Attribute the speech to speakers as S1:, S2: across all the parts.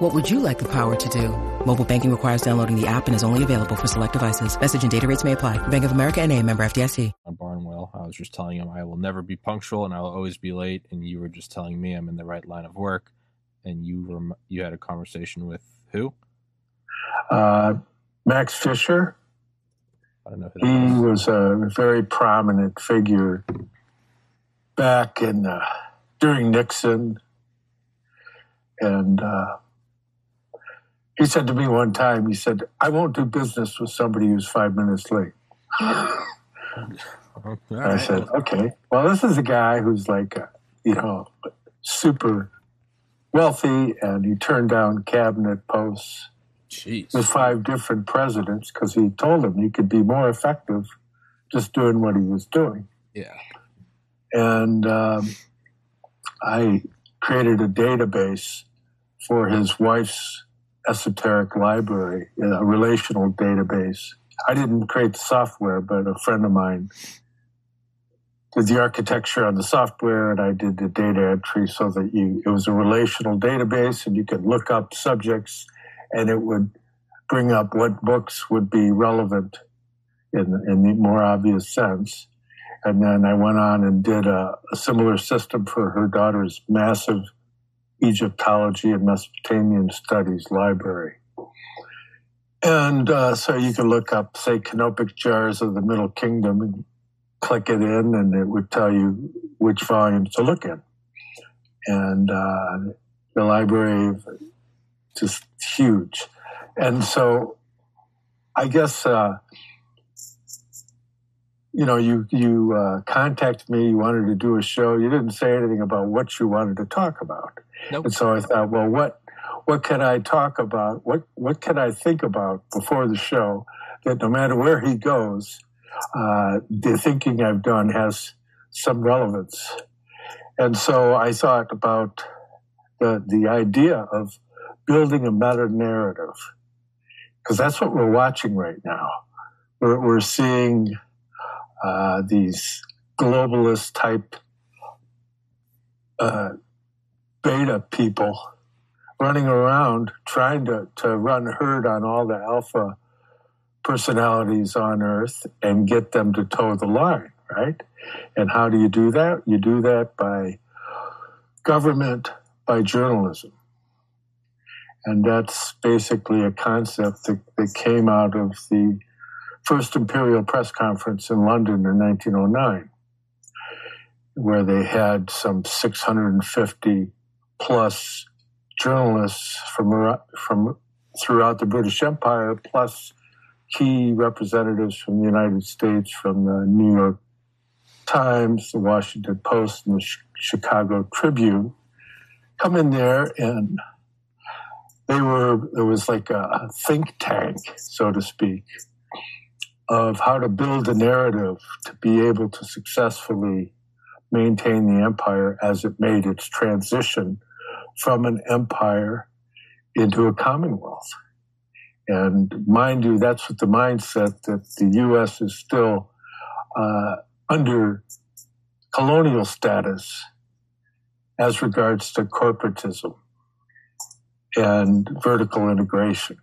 S1: What would you like the power to do? Mobile banking requires downloading the app and is only available for select devices. Message and data rates may apply. Bank of America and a member FDIC.
S2: Barnwell, I was just telling him I will never be punctual and I will always be late. And you were just telling me I'm in the right line of work. And you were you had a conversation with who?
S3: Uh, Max Fisher.
S2: I don't know.
S3: Who he was a very prominent figure back in uh, during Nixon, and uh, he said to me one time, he said, "I won't do business with somebody who's five minutes late." I said, "Okay, well, this is a guy who's like, uh, you know, super wealthy, and he turned down cabinet posts."
S2: Jeez.
S3: with five different presidents because he told them he could be more effective just doing what he was doing.
S2: Yeah.
S3: And um, I created a database for his wife's esoteric library, a relational database. I didn't create the software, but a friend of mine did the architecture on the software and I did the data entry so that you it was a relational database and you could look up subjects and it would bring up what books would be relevant in, in the more obvious sense. And then I went on and did a, a similar system for her daughter's massive Egyptology and Mesopotamian studies library. And uh, so you can look up, say, canopic jars of the Middle Kingdom and click it in, and it would tell you which volume to look in. And uh, the library just huge. And so I guess, uh, you know, you, you uh, contacted me, you wanted to do a show. You didn't say anything about what you wanted to talk about.
S2: Nope.
S3: And so I thought, well, what, what can I talk about? What, what can I think about before the show that no matter where he goes, uh, the thinking I've done has some relevance. And so I thought about the, the idea of building a meta narrative because that's what we're watching right now. We're, we're seeing uh, these globalist type uh, beta people running around trying to, to run herd on all the alpha personalities on earth and get them to toe the line, right? And how do you do that? You do that by government, by journalism. And that's basically a concept that, that came out of the first Imperial Press Conference in London in 1909, where they had some 650 plus journalists from, from throughout the British Empire, plus key representatives from the United States, from the New York Times, the Washington Post, and the Chicago Tribune, come in there and they were it was like a think tank so to speak of how to build a narrative to be able to successfully maintain the empire as it made its transition from an empire into a commonwealth and mind you that's what the mindset that the us is still uh, under colonial status as regards to corporatism and vertical integration.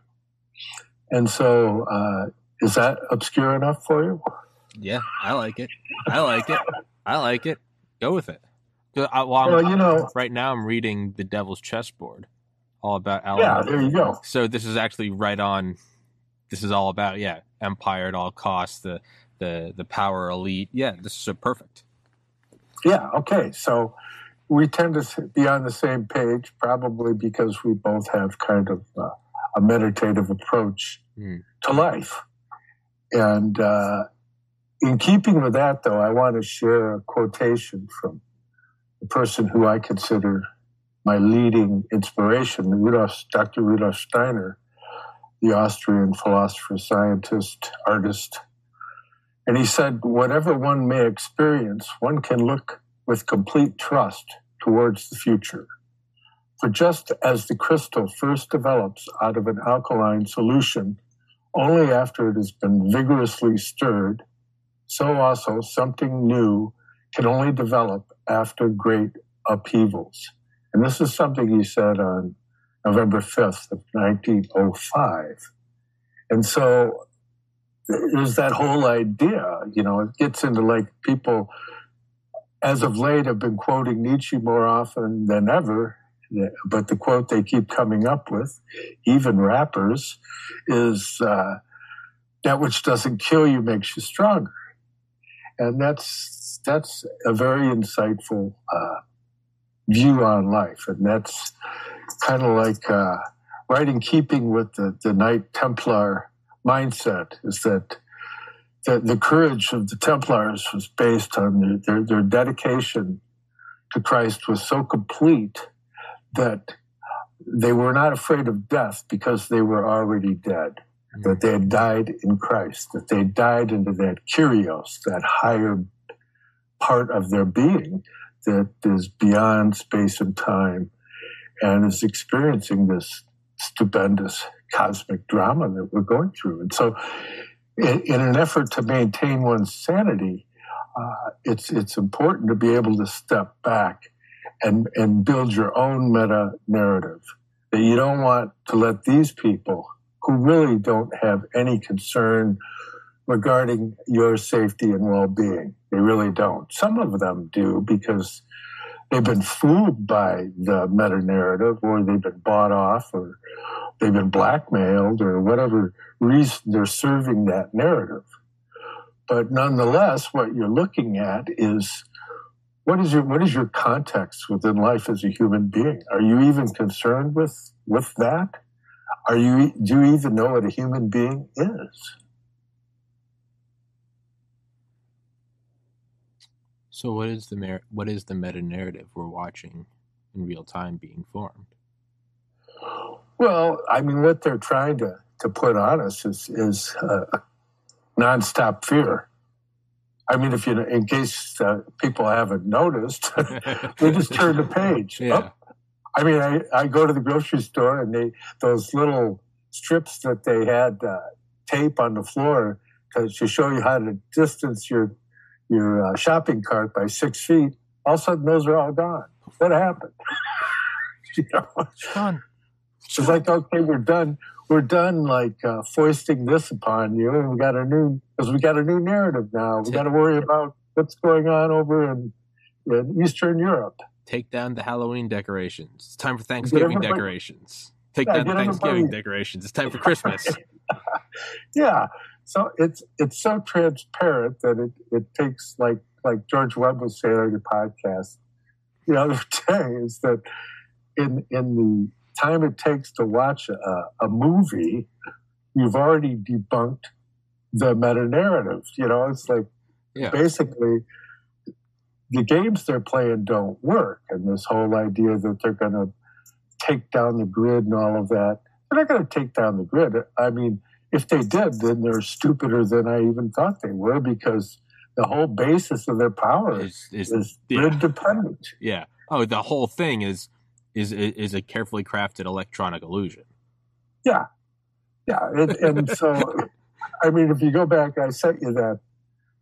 S3: And so, uh, is that obscure enough for you?
S2: Yeah, I like it. I like it. I like it. Go with it. I, well,
S3: well, you know,
S2: right now I'm reading The Devil's Chessboard, all about Alan.
S3: Yeah, there you go.
S2: So this is actually right on. This is all about yeah, empire at all costs, the the the power elite. Yeah, this is so perfect.
S3: Yeah. Okay. So we tend to be on the same page, probably because we both have kind of uh, a meditative approach
S2: mm.
S3: to life. And uh, in keeping with that, though, I want to share a quotation from the person who I consider my leading inspiration, Rudolf, Dr. Rudolf Steiner, the Austrian philosopher, scientist, artist. And he said, whatever one may experience, one can look with complete trust towards the future. For just as the crystal first develops out of an alkaline solution only after it has been vigorously stirred, so also something new can only develop after great upheavals. And this is something he said on November 5th of 1905. And so there's that whole idea, you know, it gets into like people, as of late, have been quoting Nietzsche more often than ever. But the quote they keep coming up with, even rappers, is uh, that which doesn't kill you makes you stronger. And that's that's a very insightful uh, view on life, and that's kind of like uh, right in keeping with the, the Knight Templar mindset. Is that the, the courage of the Templars was based on their, their, their dedication to Christ was so complete that they were not afraid of death because they were already dead, that they had died in Christ, that they died into that kyrios, that higher part of their being that is beyond space and time and is experiencing this stupendous cosmic drama that we're going through. And so, in, in an effort to maintain one's sanity, uh, it's it's important to be able to step back and and build your own meta narrative. That you don't want to let these people who really don't have any concern regarding your safety and well-being. They really don't. Some of them do because they've been fooled by the meta narrative or they've been bought off or they've been blackmailed or whatever reason they're serving that narrative. But nonetheless, what you're looking at is what is your what is your context within life as a human being? Are you even concerned with with that? Are you do you even know what a human being is?
S2: So what is the mer- what is the meta narrative we're watching in real time being formed?
S3: Well, I mean, what they're trying to, to put on us is is uh, nonstop fear. I mean, if you, in case uh, people haven't noticed, they just turn the page.
S2: Yeah.
S3: Oh, I mean, I, I go to the grocery store and they those little strips that they had uh, tape on the floor to, to show you how to distance your your uh, shopping cart by six feet. All of a sudden, those are all gone. What happened? you know?
S2: Gone.
S3: It's like, okay, we're done. We're done like uh, foisting this upon you, and we got a new because we got a new narrative now. We got to worry about what's going on over in, in Eastern Europe.
S2: Take down the Halloween decorations. It's time for Thanksgiving decorations. Take
S3: Yeah,
S2: down the Thanksgiving
S3: everybody-
S2: decorations. It's time for Christmas.
S3: yeah. So it's it's so transparent that it, it takes like like George Webb was saying on your podcast the other day is that in in the time it takes to watch a, a movie, you've already debunked the meta narrative. You know, it's like
S2: Yeah.
S3: basically the games they're playing don't work, and this whole idea that they're going to take down the grid and all of that. They're not going to take down the grid. I mean, if they did, then they're stupider than I even thought they were because the whole basis of their power is,
S2: Is, is, yeah.
S3: grid dependent.
S2: yeah. Oh, the whole thing is is is a carefully crafted electronic illusion.
S3: Yeah, and, and so, I mean, if you go back, I sent you that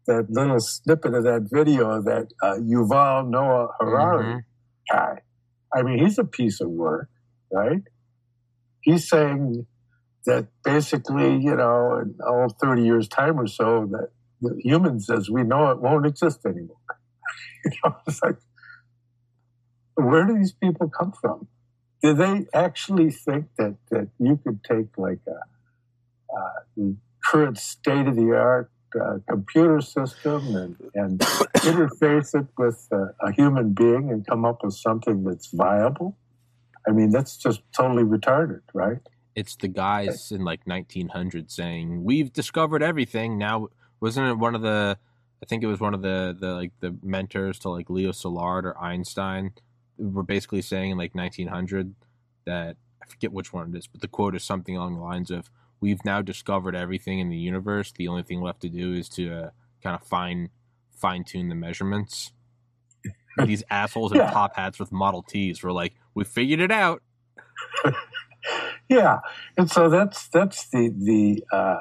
S3: that little snippet of that video that uh, Yuval Noah Harari
S2: Mhm.
S3: guy. I mean, he's a piece of work, right? He's saying that basically, you know, in all 30 years' time or so, that the humans as we know it won't exist anymore. you know, it's like, where do these people come from? Do they actually think that, that you could take like a, current state of the art uh, computer system and, and interface it with a human being and come up with something that's viable? I mean, that's just totally retarded, right?
S2: It's the guys in like 1900 saying, "We've discovered everything." Now, wasn't it one of the? I think it was one of the the like the mentors to like Leo Szilard or Einstein were basically saying in like 1900 that I forget which one it is, but the quote is something along the lines of, "We've now discovered everything in the universe. The only thing left to do is to uh, kind of fine fine tune the measurements. These assholes in
S3: Yeah.
S2: top hats with Model Ts were like, "We figured it out."
S3: Yeah, and so that's that's the the uh,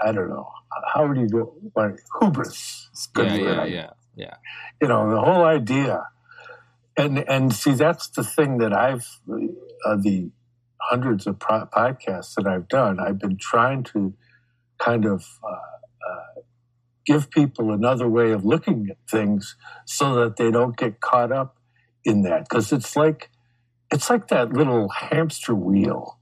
S3: I don't know how would you do what, hubris? is a good
S2: Yeah, yeah, yeah, yeah.
S3: you know the whole idea and and see that's the thing that i've uh, the hundreds of pro- podcasts that i've done i've been trying to kind of uh, uh, give people another way of looking at things so that they don't get caught up in that. Because it's like it's like that little hamster wheel.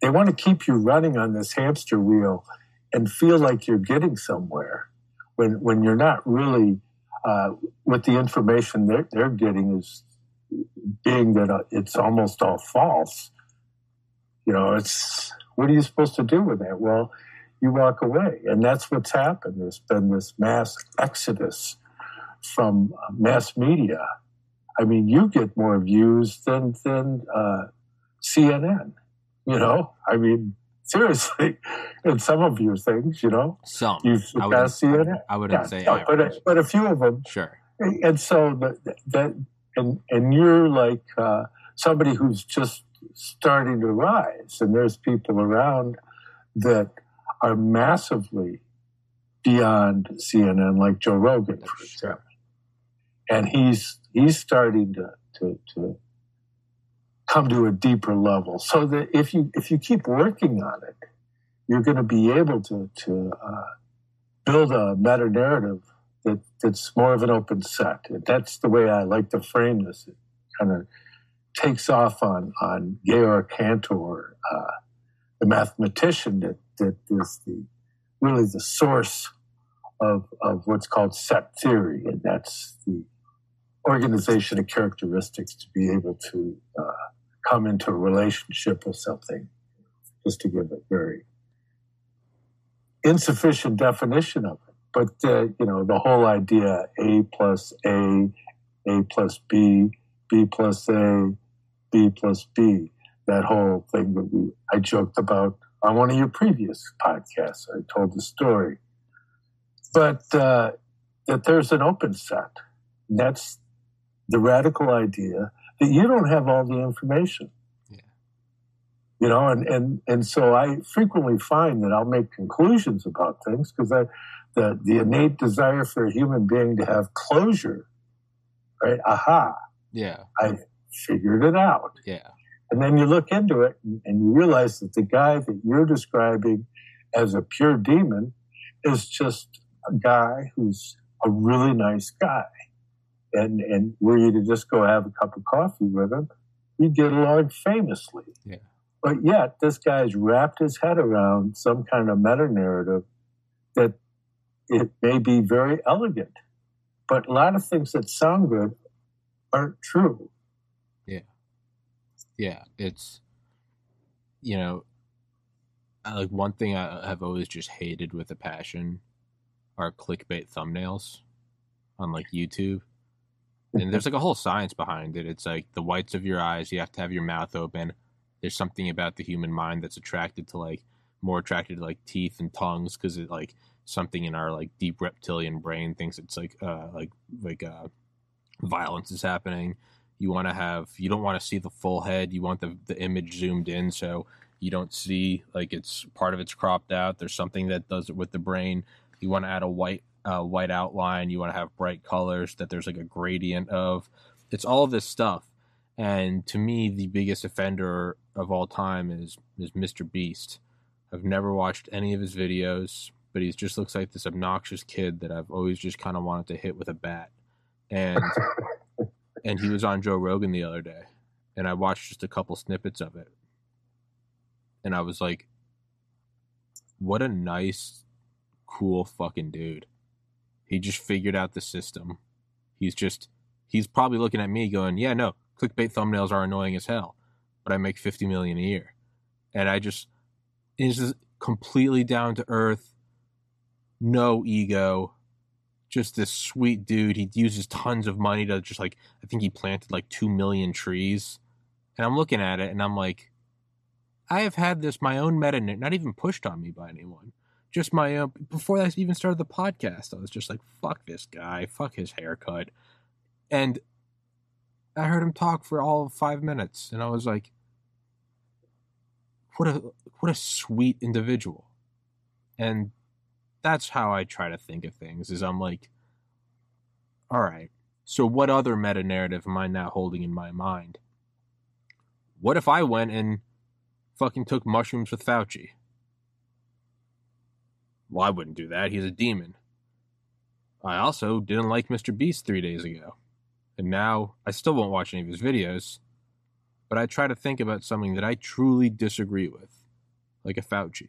S3: They want to keep you running on this hamster wheel and feel like you're getting somewhere when when you're not really uh, with the information they're, they're getting is being that uh, it's almost all false. You know, it's what are you supposed to do with that? Well, you walk away, and that's what's happened. There's been this mass exodus from uh, mass media. I mean, you get more views than than uh, CNN. You know, I mean, seriously, in some of your things, you know,
S2: Some.
S3: you've
S2: I wouldn't,
S3: CNN.
S2: I wouldn't
S3: Yeah,
S2: say
S3: no, but, a, but a few of them
S2: Sure.
S3: and so that, that and and you're like uh, somebody who's just starting to rise. And there's people around that are massively beyond cnn like joe rogan for example. And he's he's starting to to, to come to a deeper level. So that if you if you keep working on it you're going to be able to to uh, build a meta narrative that, that's more of an open set. That's the way I like to frame this. It kind of takes off on on Georg Cantor, uh, the mathematician that that is the really the source of of what's called set theory, and that's the organization of characteristics to be able to uh, come into a relationship with something. Just to give a very insufficient definition of it but uh, you know the whole idea a plus a a plus b b plus a b plus b that whole thing that we i joked about on one of your previous podcasts. I told the story. But uh, that there's an open set. That's the radical idea that you don't have all the information.
S2: Yeah.
S3: you know and, and and so i frequently find that i'll make conclusions about things because i the, the innate desire for a human being to have closure, right? Aha,
S2: Yeah.
S3: I figured it out.
S2: Yeah.
S3: And then you look into it and, and you realize that the guy that you're describing as a pure demon is just a guy who's a really nice guy. And, and were you to just go have a cup of coffee with him, you'd get along famously.
S2: Yeah.
S3: But yet, this guy's wrapped his head around some kind of meta narrative that it may be very elegant, but a lot of things that sound good aren't true.
S2: Yeah. Yeah. It's, you know, like one thing I have always just hated with a passion are clickbait thumbnails on like YouTube. And there's like a whole science behind it. It's like the whites of your eyes, you have to have your mouth open. There's something about the human mind that's attracted to like more attracted to like teeth and tongues because it like something in our like deep reptilian brain thinks it's like uh like like uh violence is happening. You want to have you don't want to see the full head. You want the the image zoomed in so you don't see like it's part of it's cropped out. There's something that does it with the brain. You want to add a white uh, white outline. You want to have bright colors that there's like a gradient of. It's all of this stuff. And to me, the biggest offender of all time is is Mr. Beast. I've never watched any of his videos, but he just looks like this obnoxious kid that I've always just kind of wanted to hit with a bat. And and he was on Joe Rogan the other day, and I watched just a couple snippets of it, and I was like, "What a nice, cool fucking dude." He just figured out the system. He's just he's probably looking at me going, "Yeah, no, clickbait thumbnails are annoying as hell, but I make fifty million a year," and I just is just completely down to earth, no ego, just this sweet dude. He uses tons of money to just like I think he planted like two million trees, and I'm looking at it and I'm like, I have had this my own meta, not even pushed on me by anyone, just my own. Before I even started the podcast, I was just like, "Fuck this guy, fuck his haircut," and I heard him talk for all of five minutes, and I was like, "What a what a sweet individual," and that's how I try to think of things. Is I'm like, all right, so what other meta narrative am I now holding in my mind? What if I went and fucking took mushrooms with Fauci? Well, I wouldn't do that. He's a demon. I also didn't like Mr. Beast three days ago. And now I still won't watch any of his videos, but I try to think about something that I truly disagree with, like a Fauci.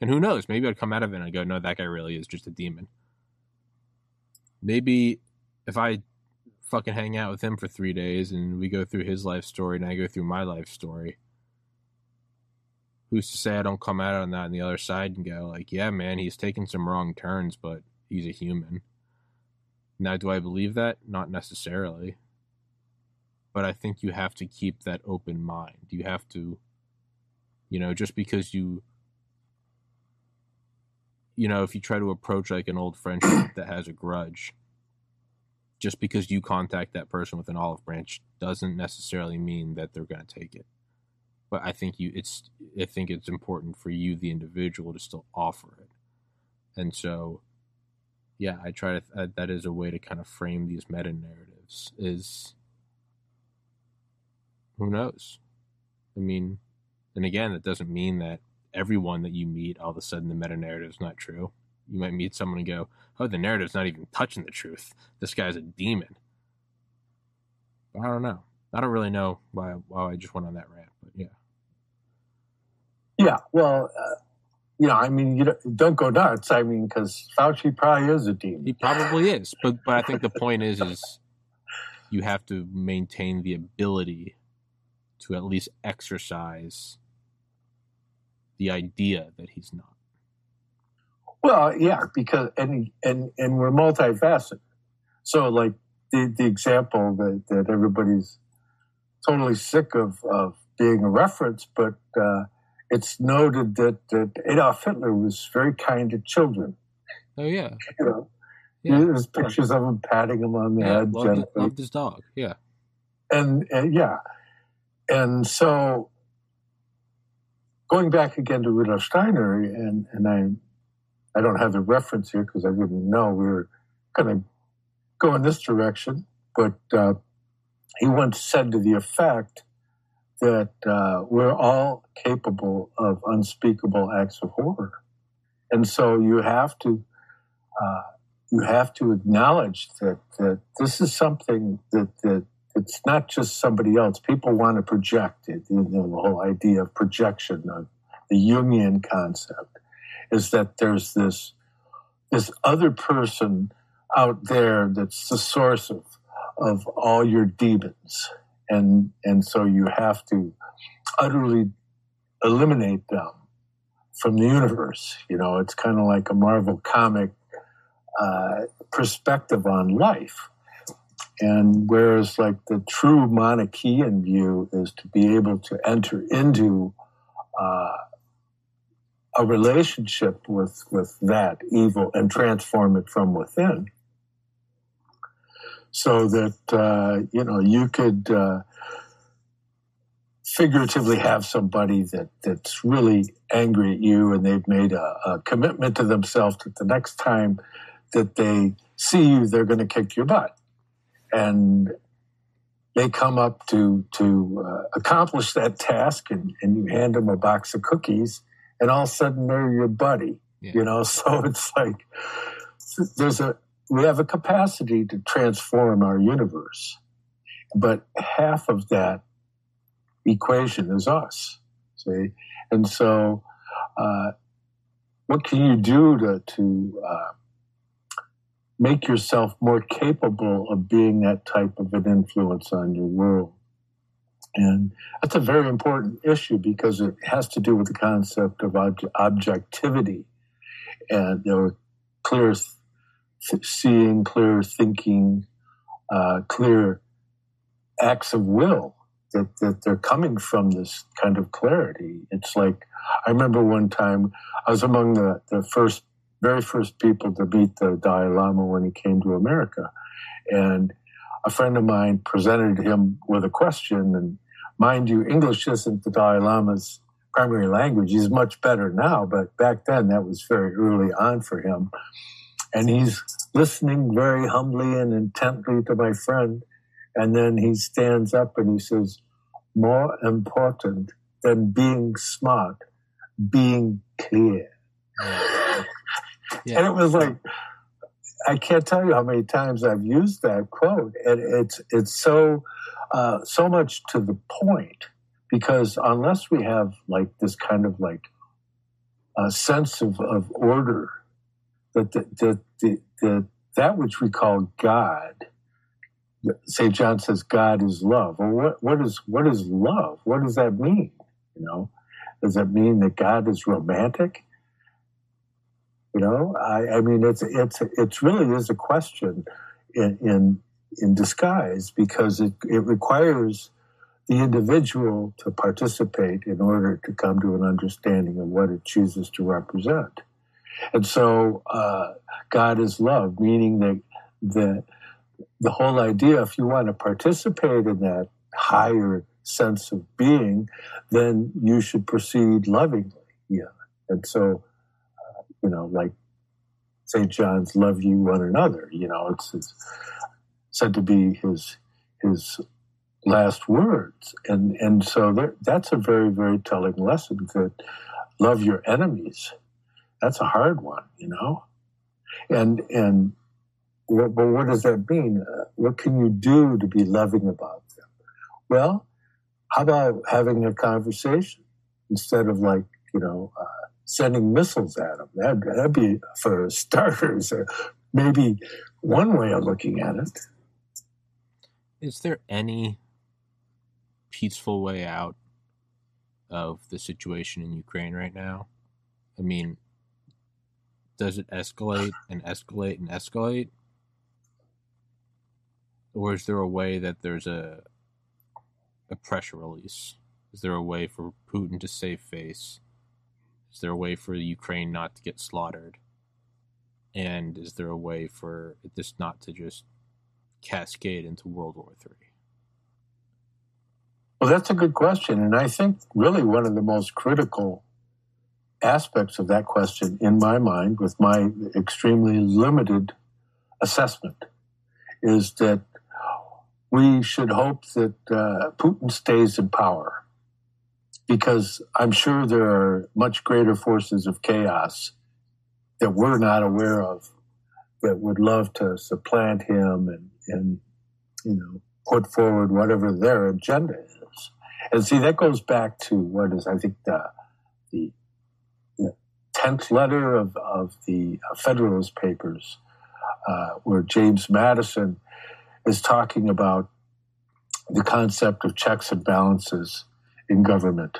S2: And who knows? Maybe I'd come out of it and go, no, that guy really is just a demon. Maybe if I fucking hang out with him for three days and we go through his life story and I go through my life story, who's to say I don't come out on that on the other side and go, like, yeah, man, he's taken some wrong turns, but he's a human. Now, do I believe that? Not necessarily. But I think you have to keep that open mind. You have to, you know, just because you you know, if you try to approach like an old friendship that has a grudge, just because you contact that person with an olive branch doesn't necessarily mean that they're going to take it. But I think you, it's, I think it's important for you, the individual, to still offer it. And so, yeah, I try to. That is a way to kind of frame these meta narratives. Is who knows? I mean, and again, that doesn't mean that everyone that you meet, all of a sudden the meta narrative is not true. You might meet someone and go, "Oh, the narrative's not even touching the truth. This guy's a demon." But I don't know. I don't really know why why I just went on that rant, but yeah.
S3: Yeah, well, uh, you know, I mean, you don't, don't go nuts. I mean, because Fauci probably is a demon.
S2: He probably is, but but I think the point is is you have to maintain the ability to at least exercise the idea that he's not.
S3: Well, yeah, because and and and we're multifaceted. So, like the the example that that everybody's totally sick of of being a reference, but uh, it's noted that, that Adolf Hitler was very kind to children.
S2: Oh yeah,
S3: you know, yeah. there's pictures of him patting him on the
S2: yeah,
S3: head.
S2: Loved, loved his dog. Yeah,
S3: and, and yeah, and so going back again to Rudolf Steiner, and, and I, I don't have the reference here because I didn't know we were going to go in this direction, but uh, he once said to the effect that uh, we're all capable of unspeakable acts of horror, and so you have to. Uh, you have to acknowledge that, that this is something that, that it's not just somebody else. People want to project it. You know, the whole idea of projection, of the Jungian concept, is that there's this this other person out there that's the source of of all your demons, and and so you have to utterly eliminate them from the universe. You know, it's kind of like a Marvel comic uh, perspective on life and whereas, like, the true Manichaean view is to be able to enter into uh, a relationship with, with that evil and transform it from within. So that, uh, you know, you could uh, figuratively have somebody that, that's really angry at you and they've made a, a commitment to themselves that the next time that they see you, they're going to kick your butt and they come up to to uh, accomplish that task, and, and you hand them a box of cookies, and all of a sudden they're your buddy. Yeah. You know, so it's like there's a we have a capacity to transform our universe, but half of that equation is us. See, and so uh, what can you do to to uh, make yourself more capable of being that type of an influence on your world. And that's a very important issue because it has to do with the concept of ob- objectivity and you know, clear th- seeing, clear thinking, uh, clear acts of will that, that they're coming from this kind of clarity. It's like I remember one time I was among the, the first, very first people to meet the Dalai Lama when he came to America. And a friend of mine presented him with a question. And mind you, English isn't the Dalai Lama's primary language. He's much better now, but back then that was very early on for him. And he's listening very humbly and intently to my friend. And then he stands up and he says, More important than being smart, being clear. Oh. Yeah. And it was like, I can't tell you how many times I've used that quote, and it's it's so uh, so much to the point because unless we have like this kind of like a sense of, of order that the, the, the, the that which we call God, St. John says God is love. Well, what, what is what is love? What does that mean? You know, does that mean that God is romantic? You know, I, I mean, it's it's it's really is a question in in, in disguise because it, it requires the individual to participate in order to come to an understanding of what it chooses to represent. And so, uh, God is love, meaning that the the whole idea, if you want to participate in that higher sense of being, then you should proceed lovingly. Yeah. And so, you know, like St. John's love you one another, you know, it's, it's said to be his, his last words. And, and so there, that's a very, very telling lesson that love your enemies. That's a hard one, you know? And, and, what, but what does that mean? Uh, what can you do to be loving about them? Well, how about having a conversation instead of like, you know, uh, sending missiles at them? That'd, that'd be, for starters, uh, maybe one way of looking at it.
S2: Is there any peaceful way out of the situation in Ukraine right now? I mean, does it escalate and escalate and escalate? Or is there a way that there's a a pressure release? Is there a way for Putin to save face? Is there a way for Ukraine not to get slaughtered? And is there a way for this not to just cascade into World War III?
S3: Well, that's a good question. And I think really one of the most critical aspects of that question, in my mind, with my extremely limited assessment, is that we should hope that uh, Putin stays in power because I'm sure there are much greater forces of chaos that we're not aware of that would love to supplant him and, and you know put forward whatever their agenda is. And see, that goes back to what is I think the the, the tenth letter of of the Federalist Papers, uh, where James Madison is talking about the concept of checks and balances in government.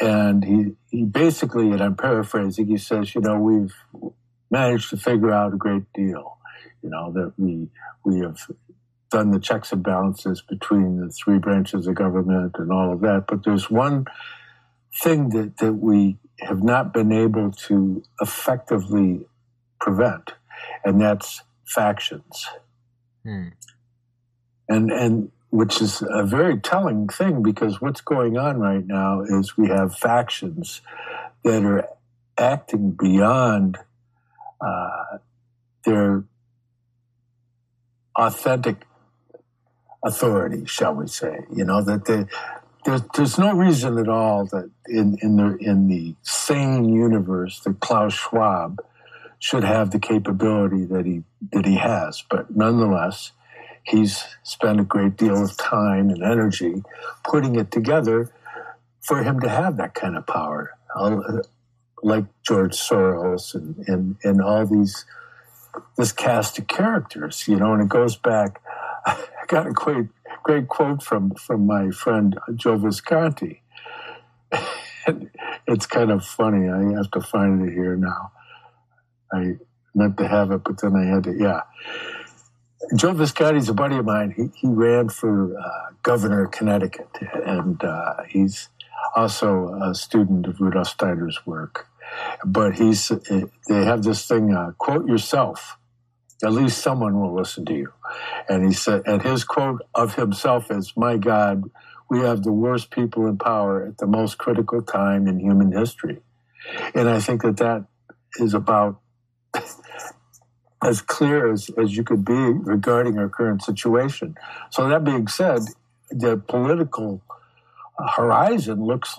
S3: And he, he basically, and I'm paraphrasing, he says, you know, we've managed to figure out a great deal, you know, that we, we have done the checks and balances between the three branches of government and all of that. But there's one thing that, that we have not been able to effectively prevent, and that's factions. Hmm. And and which is a very telling thing because what's going on right now is we have factions that are acting beyond uh, their authentic authority, shall we say? You know that they, there's, there's no reason at all that in in the in the sane universe that Klaus Schwab should have the capability that he that he has, but nonetheless he's spent a great deal of time and energy putting it together for him to have that kind of power, like George Soros and, and, and all these, this cast of characters, you know, and it goes back. I got a great, great quote from, from my friend Joe Visconti. it's kind of funny. I have to find it here now. I meant to have it, but then I had to, yeah Joe Visconti's a buddy of mine. He, he ran for uh, governor of Connecticut, and uh, he's also a student of Rudolf Steiner's work. But he's they have this thing: uh, quote yourself. At least someone will listen to you. And he said, and his quote of himself is, "My God, we have the worst people in power at the most critical time in human history." And I think that that is about as clear as, as you could be regarding our current situation. So, that being said, the political horizon looks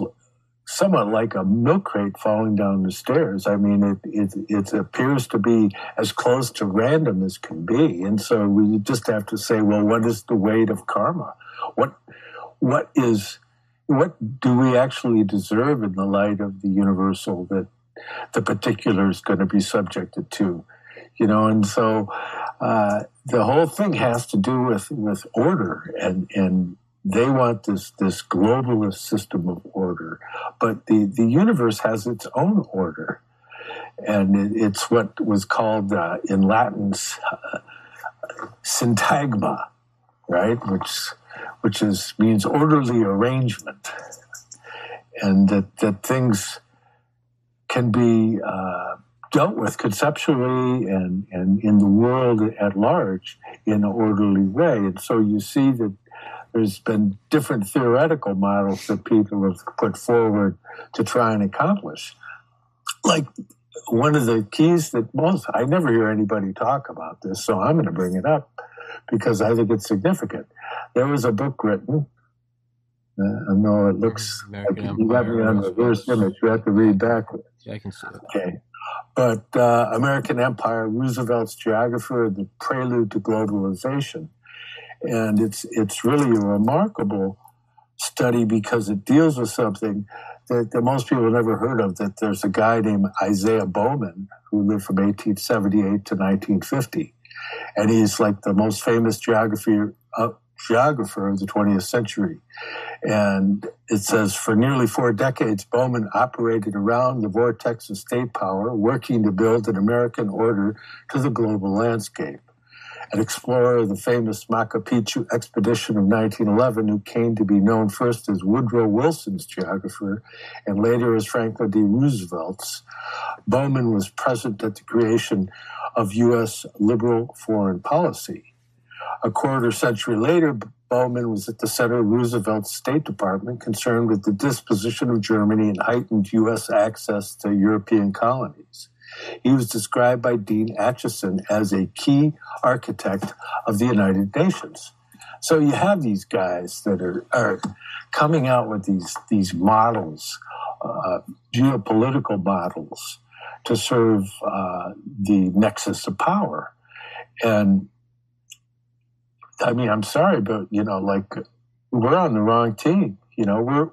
S3: somewhat like a milk crate falling down the stairs. I mean, it, it, it appears to be as close to random as can be. And so we just have to say, well, what is the weight of karma? What, what is, what do we actually deserve in the light of the universal that the particular is going to be subjected to? You know, and so uh, the whole thing has to do with with order, and and they want this this globalist system of order, but the the universe has its own order, and it, it's what was called uh, in Latin uh, syntagma, right, which which is means orderly arrangement, and that that things can be uh, dealt with conceptually and, and in the world at large in an orderly way. And so you see that there's been different theoretical models that people have put forward to try and accomplish. Like one of the keys that most, I never hear anybody talk about this, so I'm going to bring it up because I think it's significant. There was a book written. Uh, I know it looks American like you got me on the reverse image. You have to read backwards.
S2: Yeah, I can see it.
S3: Okay. But uh, American Empire, Roosevelt's geographer, the prelude to globalization, and it's it's really a remarkable study because it deals with something that, that most people have never heard of. That there's a guy named Isaiah Bowman who lived from 1878 to 1950, and he's like the most famous geographer uh, geographer of the 20th century. And it says for nearly four decades, Bowman operated around the vortex of state power, working to build an American order to the global landscape. An explorer of the famous Machu Picchu expedition of 1911, who came to be known first as Woodrow Wilson's geographer and later as Franklin D. Roosevelt's, Bowman was present at the creation of U.S. liberal foreign policy. A quarter century later, Bowman was at the center of Roosevelt's State Department concerned with the disposition of Germany and heightened U.S. access to European colonies. He was described by Dean Acheson as a key architect of the United Nations. So you have these guys that are, are coming out with these, these models, uh, geopolitical models, to serve uh, the nexus of power. And I mean, I'm sorry, but you know, like we're on the wrong team. You know, we're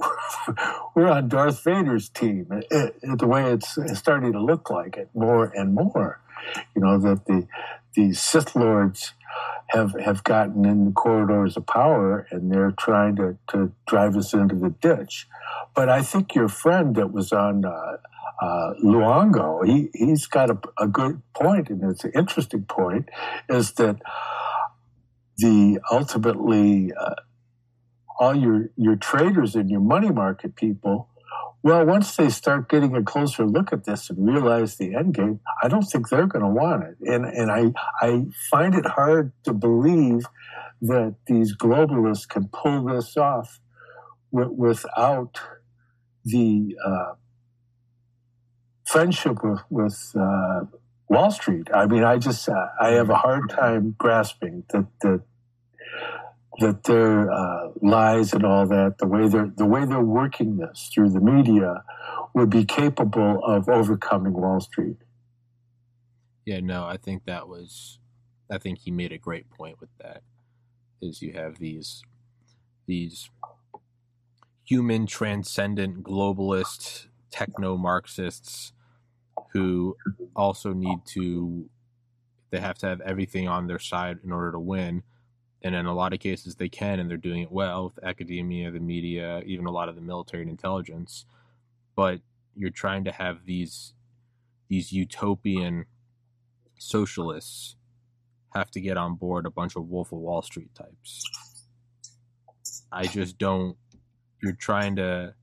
S3: we're on Darth Vader's team. It, it, the way it's starting to look like it more and more. You know that the the Sith lords have have gotten in the corridors of power and they're trying to to drive us into the ditch. But I think your friend that was on. Uh, uh, Luongo, he, he's got a, a good point, and it's an interesting point, is that the ultimately uh, all your your traders and your money market people well once they start getting a closer look at this and realize the end game i don't think they're going to want it. And and i i find it hard to believe that these globalists can pull this off w- without the uh, friendship with, with uh, Wall Street. I mean, I just uh, I have a hard time grasping that that that their uh, lies and all that, the way they're the way they're working this through the media, would be capable of overcoming Wall Street.
S2: Yeah, no, I think that was, I think he made a great point with that. Is you have these, these human transcendent globalist techno Marxists who also need to, they have to have everything on their side in order to win and in a lot of cases they can and they're doing it well with academia the media even a lot of the military and intelligence but you're trying to have these these utopian socialists have to get on board a bunch of Wolf of Wall Street types. I just don't. You're trying to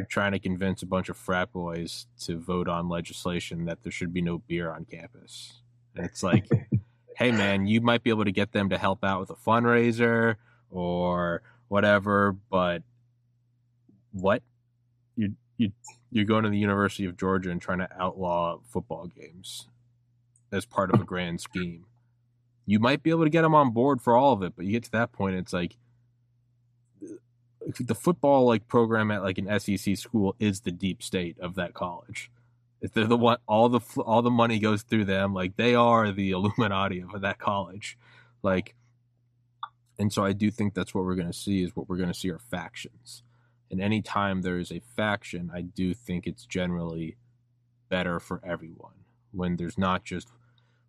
S2: you're trying to convince a bunch of frat boys to vote on legislation that there should be no beer on campus. And it's like, hey man, you might be able to get them to help out with a fundraiser or whatever, but what you you you're going to the University of Georgia and trying to outlaw football games as part of a grand scheme. You might be able to get them on board for all of it, but you get to that point, it's like the football like program at like an SEC school is the deep state of that college. If they're the one, all the all the money goes through them. Like they are the Illuminati of that college. Like, and so I do think that's what we're going to see is what we're going to see are factions. And anytime there is a faction, I do think it's generally better for everyone when there's not just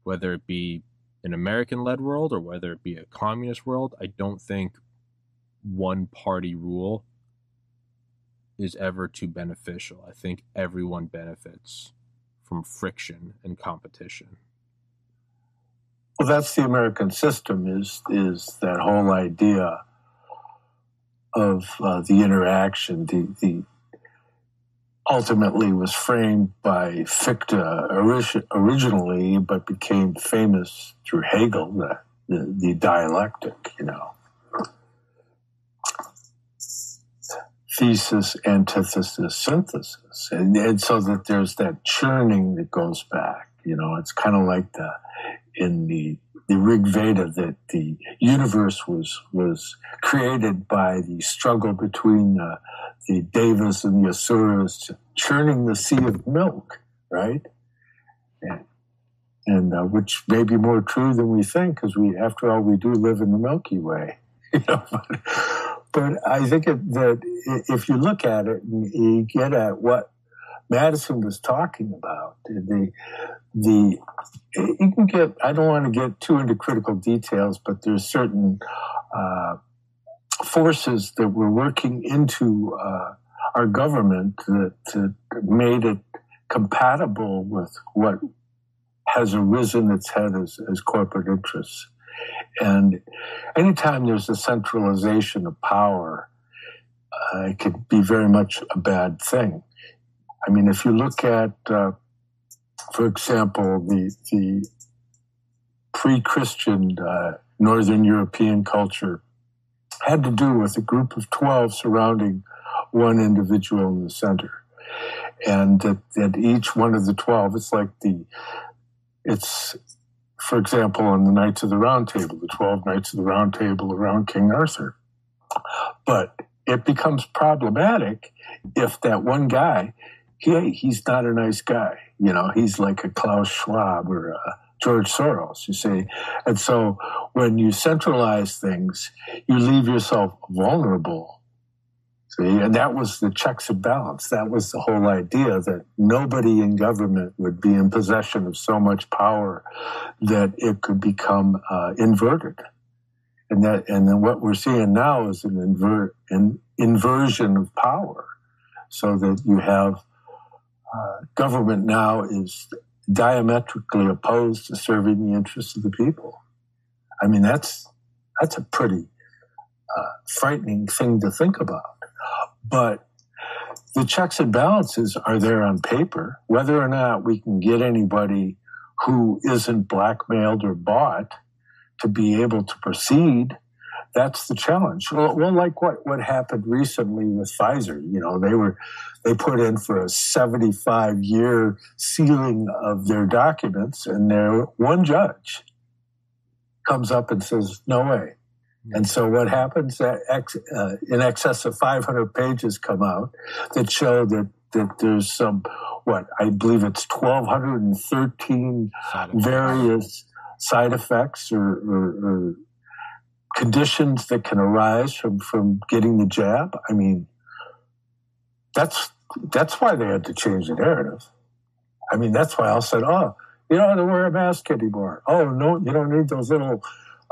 S2: whether it be an American led world or whether it be a communist world. I don't think one party rule is ever too beneficial. I think everyone benefits from friction and competition.
S3: Well, that's the American system. Is is that whole idea of uh, the interaction, the the ultimately was framed by Fichte originally, but became famous through Hegel, the, the, the dialectic, you know. Thesis, antithesis, synthesis. And, and so that there's that churning that goes back. You know, it's kind of like the in the the Rig Veda that the universe was was created by the struggle between uh, the devas and the asuras, churning the sea of milk, right? And, and uh, which may be more true than we think, because we, after all, we do live in the Milky Way. You know, but I think that if you look at it and you get at what Madison was talking about, the the you can get. I don't want to get too into critical details, but there's certain uh, forces that were working into uh, our government that, that made it compatible with what has arisen its head as, as corporate interests. And anytime there's a centralization of power, uh, it could be very much a bad thing. I mean, if you look at, uh, for example, the, the pre Christian uh, Northern European culture had to do with a group of 12 surrounding one individual in the center. And that, that each one of the 12, it's like the, it's for example, on the Knights of the Round Table, the 12 Knights of the Round Table around King Arthur. But it becomes problematic if that one guy, hey, he's not a nice guy. You know, he's like a Klaus Schwab or a George Soros, you see. And so when you centralize things, you leave yourself vulnerable See, and that was the checks and balance. That was the whole idea that nobody in government would be in possession of so much power that it could become uh, inverted. And that, and then what we're seeing now is an, invert, an inversion of power, so that you have uh, government now is diametrically opposed to serving the interests of the people. I mean, that's that's a pretty uh, frightening thing to think about. But the checks and balances are there on paper. Whether or not we can get anybody who isn't blackmailed or bought to be able to proceed, that's the challenge. Well, well, like what, what happened recently with Pfizer, you know, they were they put in for a 75 year sealing of their documents, and there one judge comes up and says, "No way, and so what happens? Uh, in excess of 500 pages come out that show that, that there's some, what, I believe it's 1,213 various side effects or, or, or, conditions that can arise from, from getting the jab. I mean, that's, that's why they had to change the narrative. I mean, that's why I said, oh, you don't have to wear a mask anymore. Oh, no, you don't need those little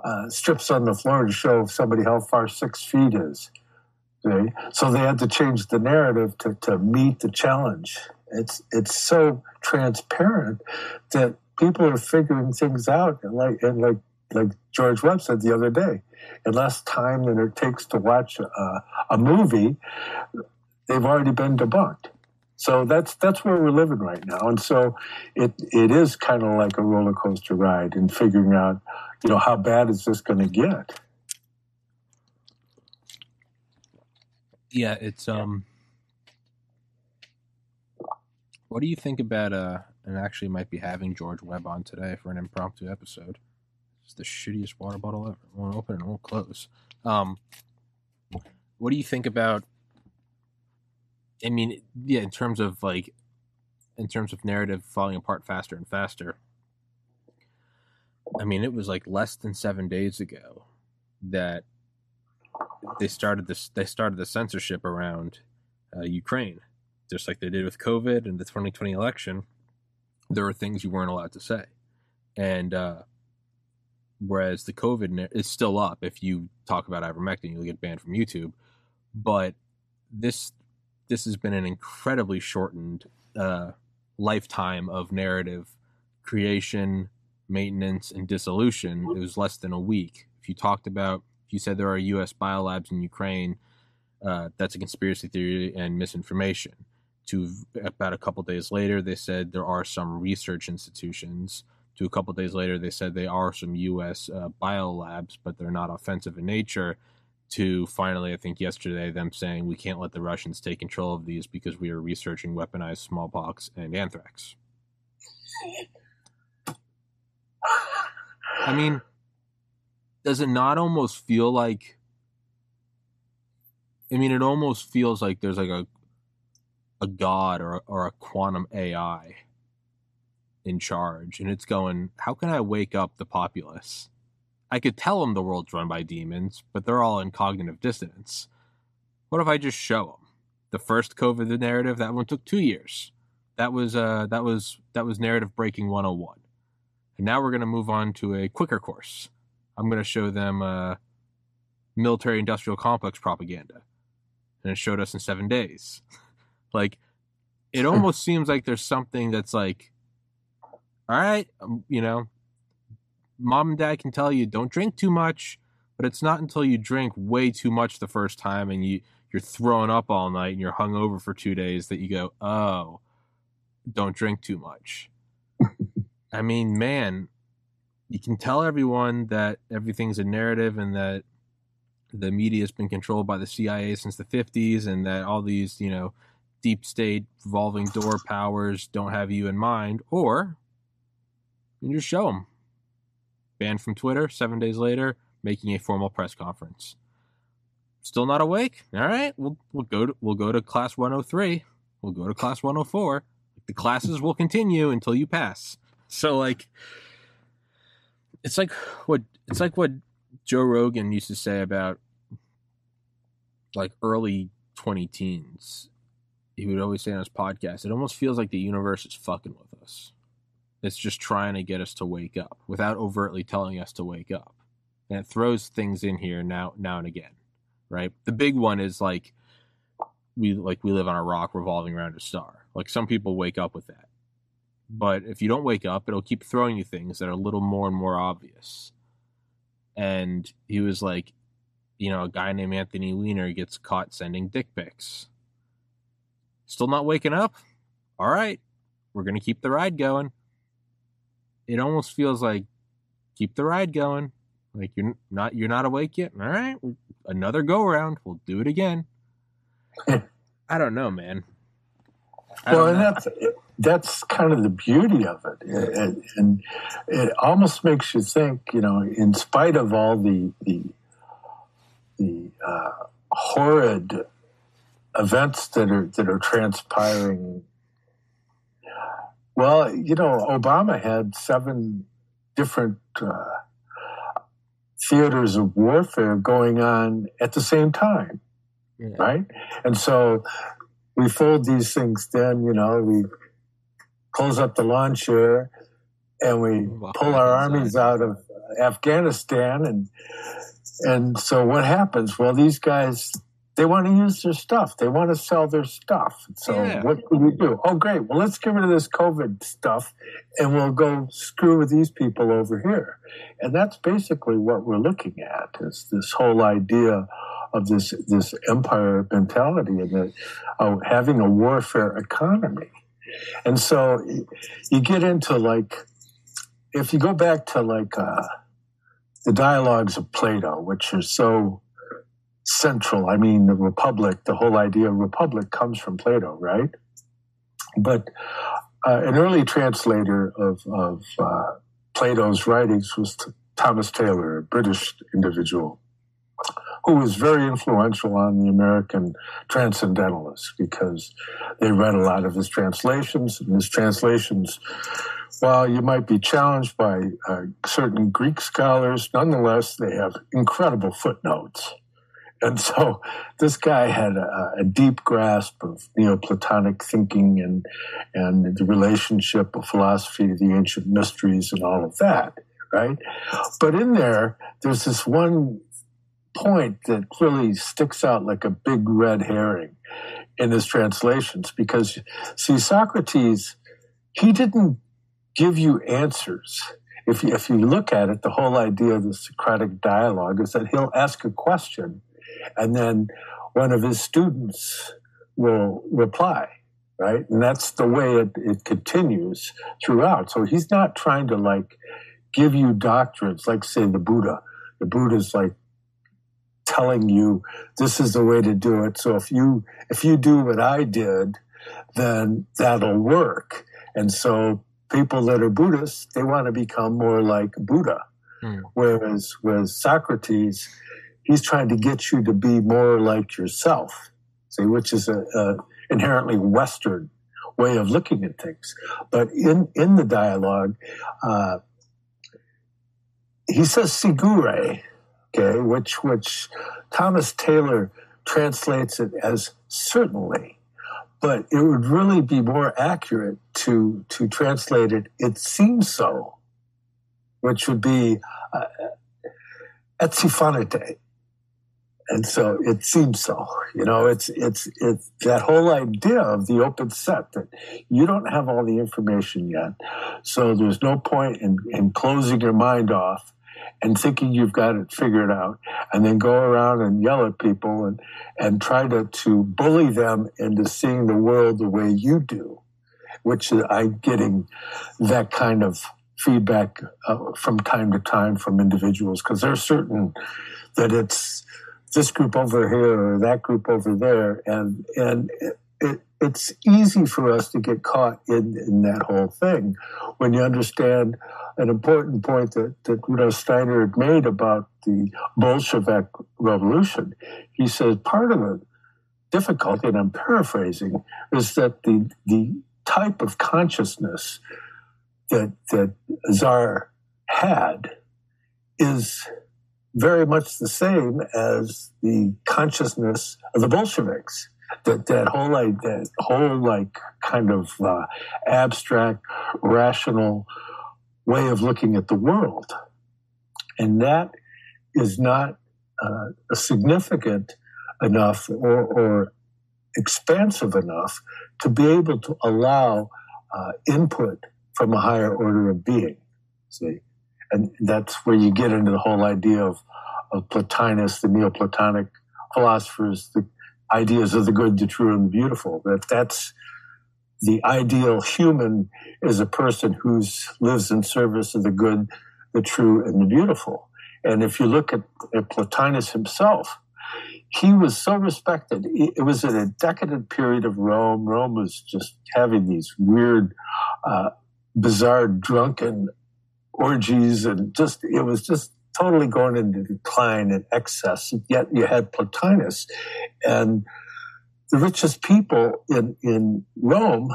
S3: uh, strips on the floor to show somebody how far six feet is. So they had to change the narrative to, to meet the challenge. It's it's so transparent that people are figuring things out and like and like like George Webb said the other day, in less time than it takes to watch a, a movie, they've already been debunked. So that's that's where we're living right now, and so it it is kind of like a roller coaster ride in figuring out, you know, how bad is this going to get?
S2: Yeah, it's um. What do you think about uh? And actually, might be having George Webb on today for an impromptu episode. It's the shittiest water bottle ever. It won't open and won't close. Um, what do you think about I mean, yeah, in terms of like, in terms of narrative falling apart faster and faster. I mean, it was like less than seven days ago that they started this. They started the censorship around uh, Ukraine, just like they did with COVID and the 2020 election. There were things you weren't allowed to say, and uh, whereas the COVID is still up. If you talk about ivermectin, you'll get banned from YouTube. But this this has been an incredibly shortened uh, lifetime of narrative creation, maintenance, and dissolution. It was less than a week. If you talked about, if you said there are U.S. biolabs in Ukraine, uh, that's a conspiracy theory and misinformation. To about a couple days later, they said there are some research institutions. To a couple days later, they said there are some U.S. Uh, biolabs, but they're not offensive in nature to finally, I think yesterday, them saying we can't let the Russians take control of these because we are researching weaponized smallpox and anthrax. I mean, does it not almost feel like? I mean, it almost feels like there's like a a god or or a quantum AI in charge, and it's going, how can I wake up the populace? I could tell them the world's run by demons, but they're all in cognitive dissonance. What if I just show them? The first COVID narrative, that one took two years. That was uh, that was that was narrative breaking 101. And now we're going to move on to a quicker course. I'm going to show them uh, military industrial complex propaganda, and it showed us in seven days. like, it almost seems like there's something that's like, all right, um, you know, mom and dad can tell you don't drink too much, but it's not until you drink way too much the first time and you you're throwing up all night and you're hungover for two days that you go, oh, don't drink too much. I mean, man, you can tell everyone that everything's a narrative and that the media has been controlled by the CIA since the 50s and that all these, you know, deep state revolving door powers don't have you in mind, or you just show them banned from Twitter. Seven days later, making a formal press conference. Still not awake? All right, we'll we'll go to we'll go to class 103. We'll go to class 104. The classes will continue until you pass. So like, it's like what it's like what Joe Rogan used to say about like early 20 teens. He would always say on his podcast, it almost feels like the universe is fucking with us. It's just trying to get us to wake up without overtly telling us to wake up. And it throws things in here now now and again. Right? The big one is like we like we live on a rock revolving around a star. Like some people wake up with that. But if you don't wake up, it'll keep throwing you things that are a little more and more obvious. And he was like, you know, a guy named Anthony Weiner gets caught sending dick pics. Still not waking up? All right, we're going to keep the ride going it almost feels like keep the ride going. Like you're not you're not awake yet. All right, another go around. We'll do it again. I don't know, man.
S3: well, and that's that's kind of the beauty of it, and, and it almost makes you think. You know, in spite of all the the the uh, horrid events that are that are transpiring well, you know, Obama had seven different uh, theaters of warfare going on at the same time, yeah. right? And so we fold these things then, you know, we close up the lawn chair and we pull our armies out of Afghanistan and and so what happens? Well, these guys they want to use their stuff. They want to sell their stuff. So
S2: Yeah.
S3: what can we do? Oh, great. Well, let's get rid of this COVID stuff and we'll go screw with these people over here. And that's basically what we're looking at is this whole idea of this, this empire mentality and the, uh, having a warfare economy. And so you get into like, if you go back to like uh, the dialogues of Plato, which are so central. I mean, the Republic, the whole idea of Republic comes from Plato, right? But uh, an early translator of, of uh, Plato's writings was Thomas Taylor, a British individual who was very influential on the American transcendentalists because they read a lot of his translations, and his translations, while you might be challenged by uh, certain Greek scholars, nonetheless, they have incredible footnotes. And so this guy had a, a deep grasp of Neoplatonic thinking and, and the relationship of philosophy to the ancient mysteries and all of that, right? But in there, there's this one point that really sticks out like a big red herring in his translations because, see, Socrates, he didn't give you answers. If you, if you look at it, the whole idea of the Socratic dialogue is that he'll ask a question and then one of his students will reply, right? And that's the way it, it continues throughout. So he's not trying to like give you doctrines, like say the Buddha. The Buddha's like telling you this is the way to do it. So if you if you do what I did, then that'll work. And so people that are Buddhists, they want to become more like Buddha.
S2: Hmm.
S3: Whereas with Socrates, he's trying to get you to be more like yourself, see, which is a, a inherently Western way of looking at things. But in, in the dialogue, uh, he says sigure, okay, which, which Thomas Taylor translates it as certainly. But it would really be more accurate to, to translate it, it seems so, which would be uh. And so it seems so, you know, it's, it's, it's that whole idea of the open set that you don't have all the information yet. So there's no point in, in closing your mind off and thinking you've got it figured out and then go around and yell at people and, and try to, to bully them into seeing the world the way you do, which I'm getting that kind of feedback uh, from time to time from individuals because they're certain that it's this group over here or that group over there, and and it, it, it's easy for us to get caught in, in that whole thing when you understand an important point that, that Rudolf Steiner had made about the Bolshevik revolution. He says part of the difficulty, and I'm paraphrasing, is that the the type of consciousness that that Tsar had is very much the same as the consciousness of the Bolsheviks. That that whole like that whole like kind of uh, abstract, rational way of looking at the world, and that is not uh, significant enough or, or expansive enough to be able to allow uh, input from a higher order of being. See, and that's where you get into the whole idea of, of Plotinus, the Neoplatonic philosophers, the ideas of the good, the true, and the beautiful. That that's the ideal human is a person who lives in service of the good, the true, and the beautiful. And if you look at, at Plotinus himself, he was so respected. It was in a decadent period of Rome. Rome was just having these weird, uh, bizarre, drunken orgies, and just it was just totally going into decline and excess. Yet you had Plotinus, and the richest people in in Rome,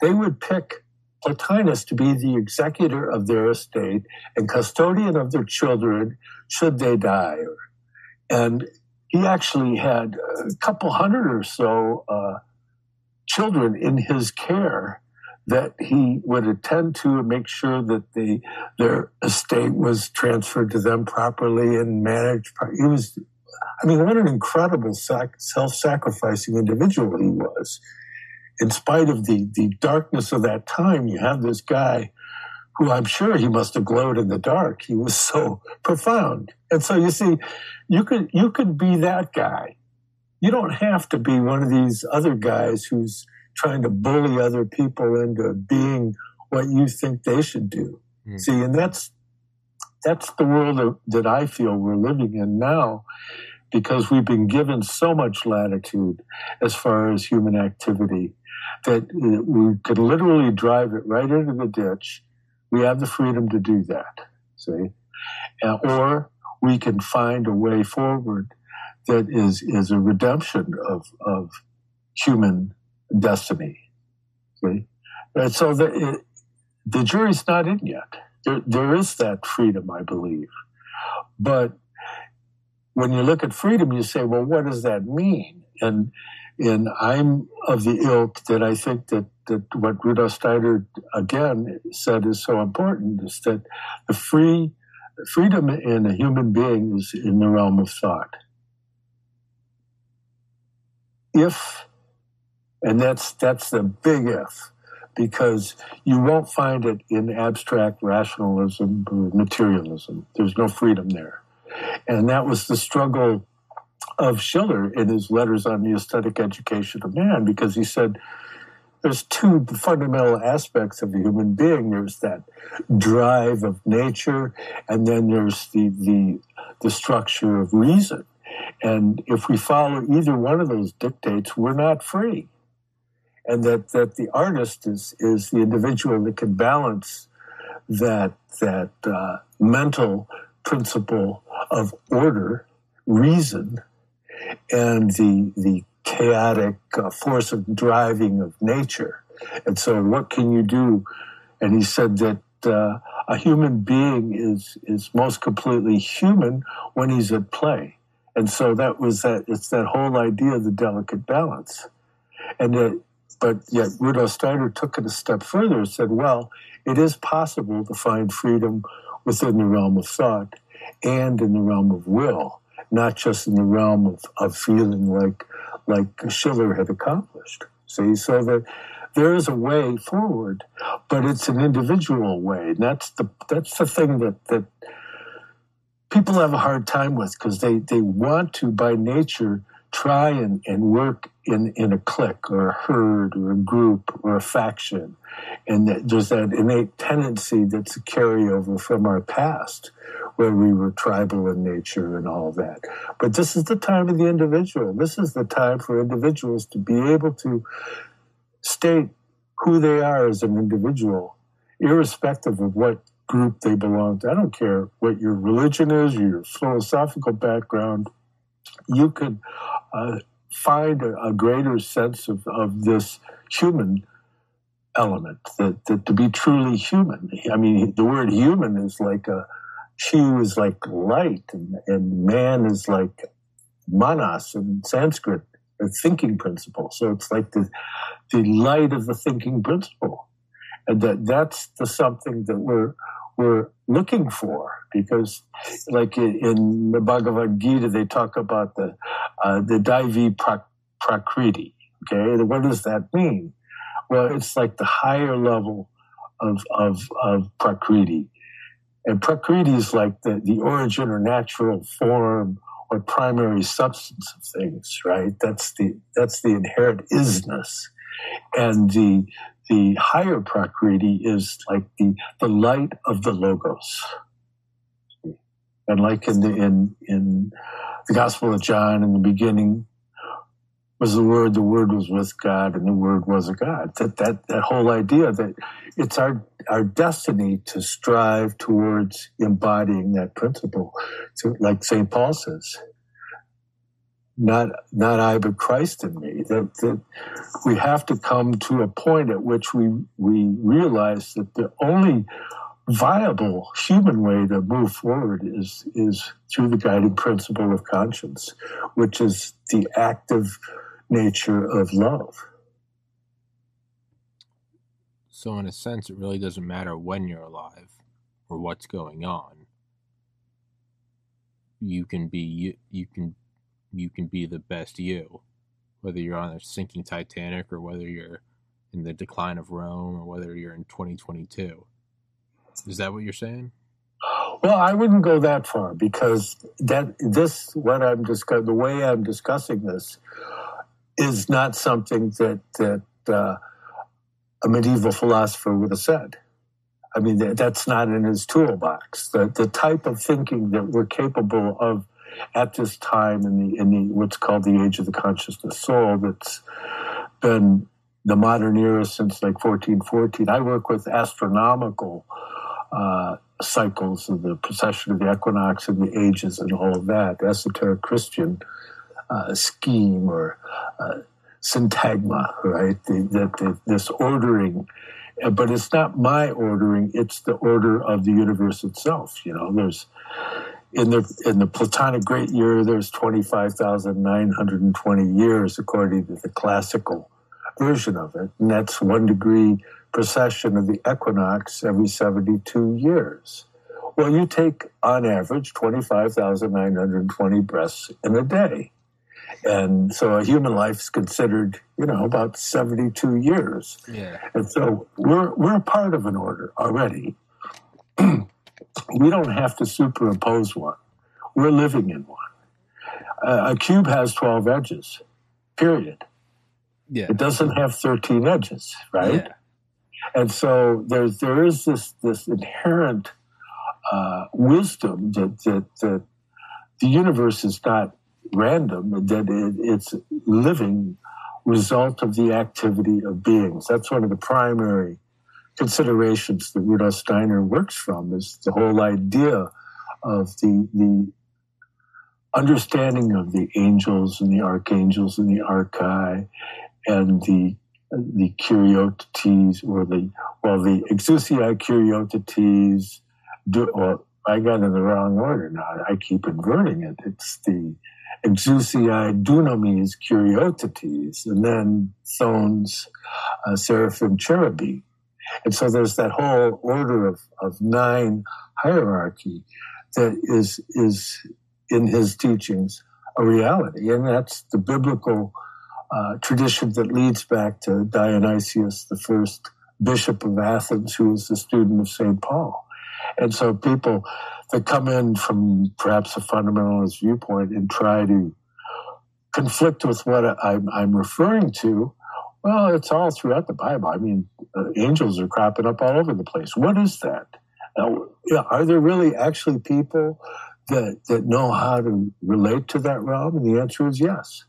S3: they would pick Plotinus to be the executor of their estate and custodian of their children should they die. And he actually had a couple hundred or so uh, children in his care that he would attend to and make sure that the their estate was transferred to them properly and managed. He was I mean, what an incredible sac- self-sacrificing individual he was. In spite of the the darkness of that time, you have this guy who I'm sure he must have glowed in the dark. He was so profound. And so you see, you could you could be that guy. You don't have to be one of these other guys who's trying to bully other people into being what you think they should do. Mm. See, and that's that's the world that I feel we're living in now because we've been given so much latitude as far as human activity that we could literally drive it right into the ditch we have the freedom to do that, see? Uh, or we can find a way forward that is, is a redemption of, of human destiny. See? And so the, it, the jury's not in yet. There, there is that freedom, I believe. But when you look at freedom, you say, well, what does that mean? And and I'm of the ilk that I think that, that what Rudolf Steiner again said is so important is that the free freedom in a human being is in the realm of thought. If, and that's that's the big if, because you won't find it in abstract rationalism or materialism. There's no freedom there. And that was the struggle of Schiller in his letters on the aesthetic education of man because he said there's two fundamental aspects of the human being. There's that drive of nature, and then there's the the, the structure of reason. And if we follow either one of those dictates, we're not free. And that, that the artist is, is the individual that can balance that, that uh, mental principle of order, reason, and the the chaotic uh, force of driving of nature. And so, what can you do? And he said that uh, a human being is is most completely human when he's at play. And so that was that. It's that whole idea of the delicate balance. And it, but yet Rudolf Steiner took it a step further and said, well, it is possible to find freedom within the realm of thought and in the realm of will not just in the realm of, of feeling like like Schiller had accomplished. See, so that there is a way forward, but it's an individual way. And that's the that's the thing that that people have a hard time with because they, they want to by nature try and, and work in, in a clique or a herd or a group or a faction. And that there's that innate tendency that's a carryover from our past where we were tribal in nature and all that. But this is the time of the individual. This is the time for individuals to be able to state who they are as an individual, irrespective of what group they belong to. I don't care what your religion is, your philosophical background. You could uh, find a, a, greater sense of, of this human element, that, that to be truly human. I mean, the word human is like a, Shiv is like light, and, and man is like manas in Sanskrit, a thinking principle. So it's like the, the light of the thinking principle. And that that's the something that we're we're looking for because like in the Bhagavad Gita they talk about the uh, the Daivi Prakriti. Okay, what does that mean? Well, it's like the higher level of of of Prakriti. And Prakriti is like the, the origin or natural form or primary substance of things, right? That's the that's the inherent isness. And the the higher Prakriti is like the, the light of the logos. And like in the in in the Gospel of John in the beginning, was the Word, the Word was with God, and the Word was a God. That that that whole idea that it's our our destiny to strive towards embodying that principle. Like St. Paul says, not not I but Christ in me. That that we have to come to a point at which we we realize that the only viable human way to move forward is is through the guiding principle of conscience, which is the active nature of love.
S2: So, in a sense, it really doesn't matter when you're alive or what's going on. You can be you, you can you can be the best you, whether you're on a sinking Titanic or whether you're in the decline of Rome or whether you're in 2022. Is that what you're saying?
S3: Well, I wouldn't go that far because that this what I'm discussing, the way I'm discussing this, is not something that that uh, a medieval philosopher would have said. I mean, that, that's not in his toolbox. The the type of thinking that we're capable of at this time in the in the what's called the age of the consciousness soul that's been the modern era since like 1414. I work with astronomical uh, cycles of the precession of the equinox and the ages and all of that, The esoteric Christian uh, scheme or uh, syntagma, right? That this ordering, but it's not my ordering; it's the order of the universe itself. You know, there's in the in the Platonic Great Year, there's twenty five thousand nine hundred and twenty years according to the classical version of it, and that's one degree precession of the equinox every 72 years. Well, you take on average 25,920 breaths in a day. And so a human life is considered, you know, about 72 years.
S2: Yeah.
S3: And so we're, we're part of an order already. we don't have to superimpose one. We're living in one. Uh, a cube has 12 edges, period.
S2: Yeah.
S3: It doesn't have 13 edges, right?
S2: Yeah.
S3: And so there's there is this this inherent uh, wisdom that, that that the universe is not random, that it, it's living result of the activity of beings. That's one of the primary considerations that Rudolf Steiner works from is the whole idea of the the understanding of the angels and the archangels and the archai and the the Kuriotetes or the well the Exousiae Kuriotetes do well I got in the wrong order now. I keep inverting it. It's the Exousiae Dunamis Kuriotetes and then Thrones, uh, Seraphim, Cherubim. And so there's that whole order of, of nine hierarchy that is is in his teachings a reality. And that's the biblical uh, tradition that leads back to Dionysius, the first bishop of Athens, who was a student of St. Paul. And so people that come in from perhaps a fundamentalist viewpoint and try to conflict with what I'm, I'm referring to, well, it's all throughout the Bible. I mean, uh, angels are cropping up all over the place. What is that? Are there really actually people that, that know how to relate to that realm? And the answer is yes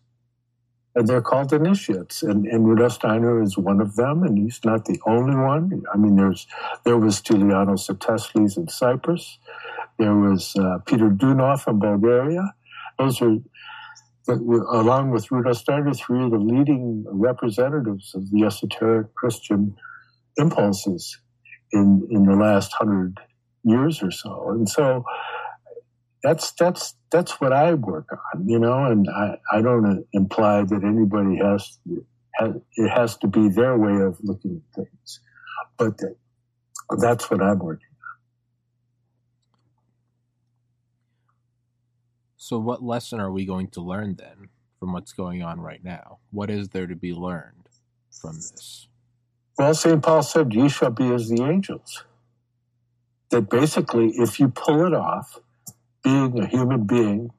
S3: and they're called initiates. And, and Rudolf Steiner is one of them, and he's not the only one. I mean, there's there was Stylianos Atteshlis in Cyprus. There was uh, Peter Dunov in Bulgaria. Those are, along with Rudolf Steiner, three of the leading representatives of the esoteric Christian impulses in, in the last hundred years or so. And so that's that's that's what I work on, you know, and I, I don't imply that anybody has, has it has to be their way of looking at things, but that's what I'm working on.
S2: So, what lesson are we going to learn then from what's going on right now? What is there to be learned from this?
S3: Well, St. Paul said, "You shall be as the angels." That basically, if you pull it off, being a human being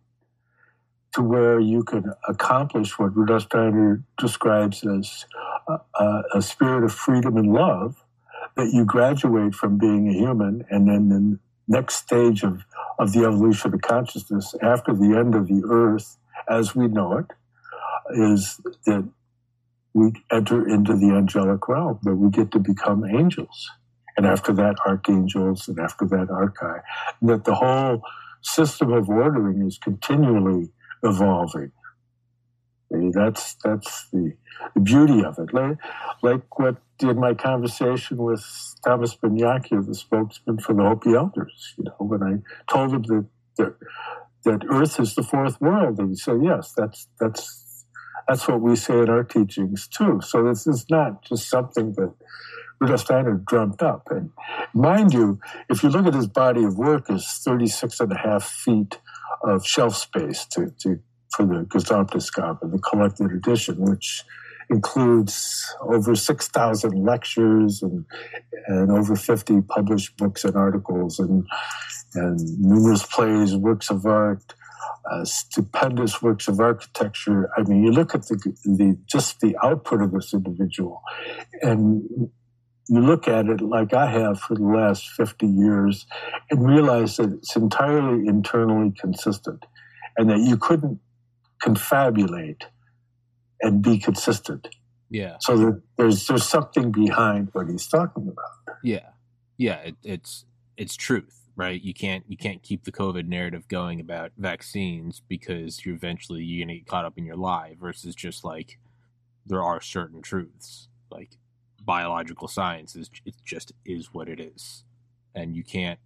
S3: to where you can accomplish what Rudolf Steiner describes as a, a, spirit of freedom and love, that you graduate from being a human and then the next stage of, of the evolution of consciousness after the end of the earth as we know it is that we enter into the angelic realm, that we get to become angels. And after that, archangels, and after that, archai. And that the whole system of ordering is continually evolving. that's that's the, the, beauty of it. Like, like what in my conversation with Thomas Banyacya, the spokesman for the Hopi Elders, you know, when I told him that, that that Earth is the fourth world, and he said, "Yes, that's that's that's what we say in our teachings too." So this is not just something that Rudolf Steiner dreamt up. And mind you, if you look at his body of work, is 36 and a half feet of shelf space to, to for the Gesamtausgabe, the collected edition, which includes over 6,000 lectures and, and over 50 published books and articles and, and numerous plays, works of art, uh, stupendous works of architecture. I mean, you look at the, the just the output of this individual, and you look at it like I have for the last 50 years and realize that it's entirely internally consistent and that you couldn't confabulate and be consistent.
S2: Yeah.
S3: So that there's there's something behind what he's talking about.
S2: Yeah. Yeah, it, it's it's truth, right? You can't you can't keep the COVID narrative going about vaccines because you're eventually you're gonna get caught up in your lie versus just like there are certain truths. Like biological science is it just is what it is. And you can't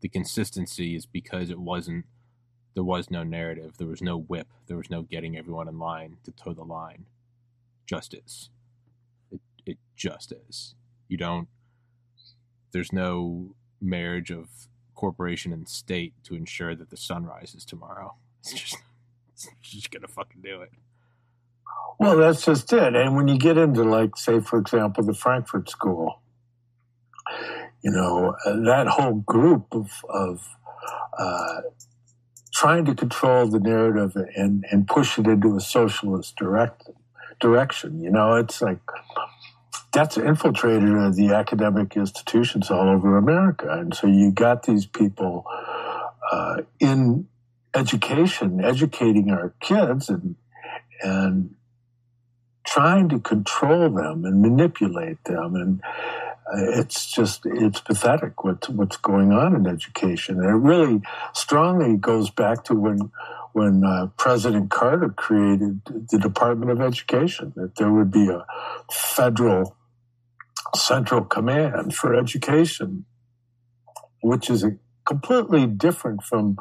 S2: the consistency is because it wasn't there was no narrative, there was no whip, there was no getting everyone in line to toe the line. Just is. It it just is. You don't there's no marriage of corporation and state to ensure that the sun rises tomorrow. It's just it's just gonna fucking do it.
S3: Well, that's just it. And when you get into, like, say, for example, the Frankfurt School, you know, that whole group of, of uh, trying to control the narrative and, and push it into a socialist direct, direction, you know, it's like that's infiltrated the academic institutions all over America. And so you got these people uh, in education, educating our kids and, and trying to control them and manipulate them and it's just it's pathetic what's what's going on in education. And it really strongly goes back to when when uh, President Carter created the Department of Education that there would be a federal central command for education which is completely different from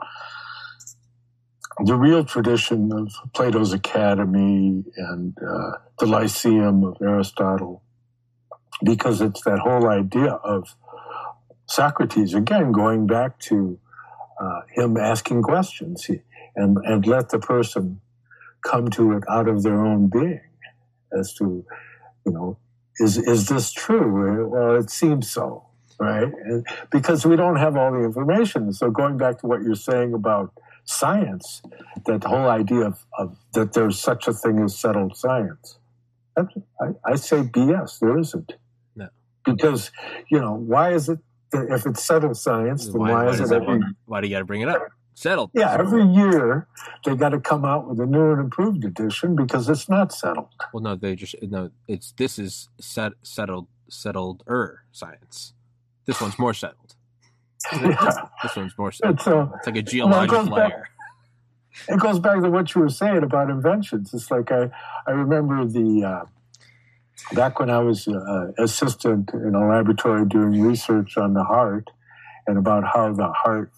S3: the real tradition of Plato's Academy and uh, the Lyceum of Aristotle, because it's that whole idea of Socrates, again, going back to uh, him asking questions and, and let the person come to it out of their own being as to, you know, is, is this true? Well, it seems so, right? And because we don't have all the information. So going back to what you're saying about science, that whole idea of, of that there's such a thing as settled science. I, I, say BS. There isn't.
S2: No.
S3: Because you know why is it if it's settled science, then why,
S2: why
S3: is it
S2: every, why do you got to bring it up? Settled.
S3: Yeah, every year they got to come out with a new and improved edition because it's not settled.
S2: Well, no, they just no. It's this is set, settled settled er science. This one's more settled.
S3: Yeah.
S2: This one's more settled.
S3: It's, uh,
S2: It's like a geologic
S3: goes back-
S2: layer.
S3: it goes back to what you were saying about inventions. It's like I, I remember the uh, back when I was uh, assistant in a laboratory doing research on the heart and about how the heart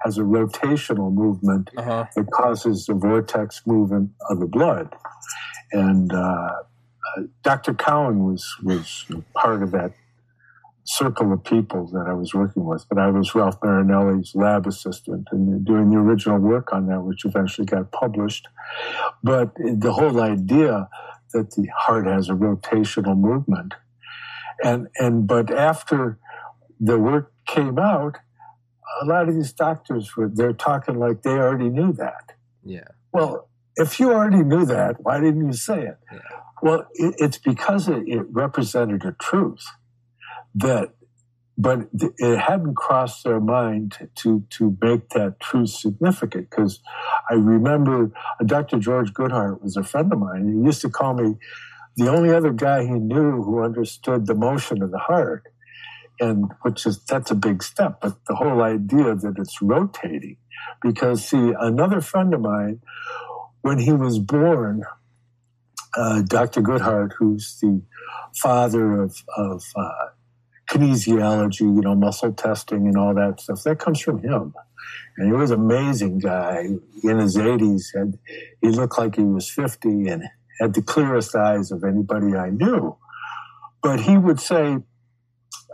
S3: has a rotational movement
S2: Uh-huh.
S3: that causes the vortex movement of the blood. And uh, uh, Dr. Cowan was was part of that circle of people that I was working with. But I was Ralph Marinelli's lab assistant and doing the original work on that, which eventually got published. But the whole idea that the heart has a rotational movement, and and but after the work came out, a lot of these doctors were they're talking like they already knew that.
S2: Yeah.
S3: Well, if you already knew that, why didn't you say it?
S2: Yeah.
S3: Well, it, it's because it, it represented a truth that, but it hadn't crossed their mind to to make that truth significant. Because I remember uh, Dr. George Goodheart was a friend of mine. He used to call me the only other guy he knew who understood the motion of the heart, and which is that's a big step. But the whole idea that it's rotating, because see, another friend of mine when he was born, uh, Dr. Goodheart, who's the father of, of uh, kinesiology, you know, muscle testing and all that stuff, that comes from him. And he was an amazing guy in his 80s. And he looked like he was 50 and had the clearest eyes of anybody I knew. But he would say,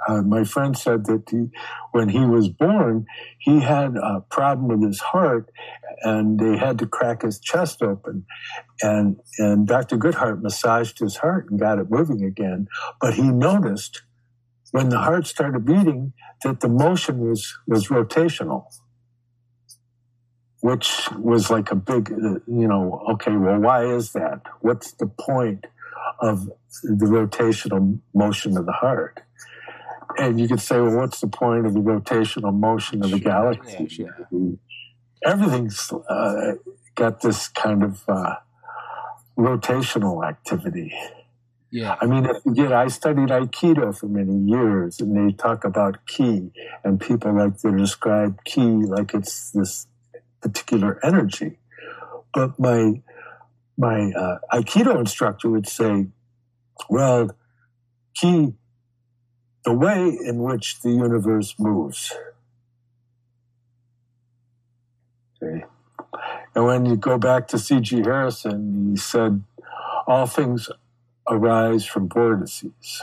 S3: uh, my friend said that he, when he was born, he had a problem with his heart, and they had to crack his chest open, and and Dr. Goodheart massaged his heart and got it moving again. But he noticed when the heart started beating that the motion was was rotational which was like a big, uh, you know, okay, well, why is that? What's the point of the rotational motion of the heart? And you could say, well, what's the point of the rotational motion of the galaxy? Yeah, Everything's uh, got this kind of uh, rotational activity.
S2: Yeah.
S3: I mean, if you I studied Aikido for many years, and they talk about ki, and people like to describe ki like it's this particular energy. But my my uh, Aikido instructor would say, "Well, ki, the way in which the universe moves." Okay. And when you go back to C.G. Harrison, he said, "All things arise from vortices."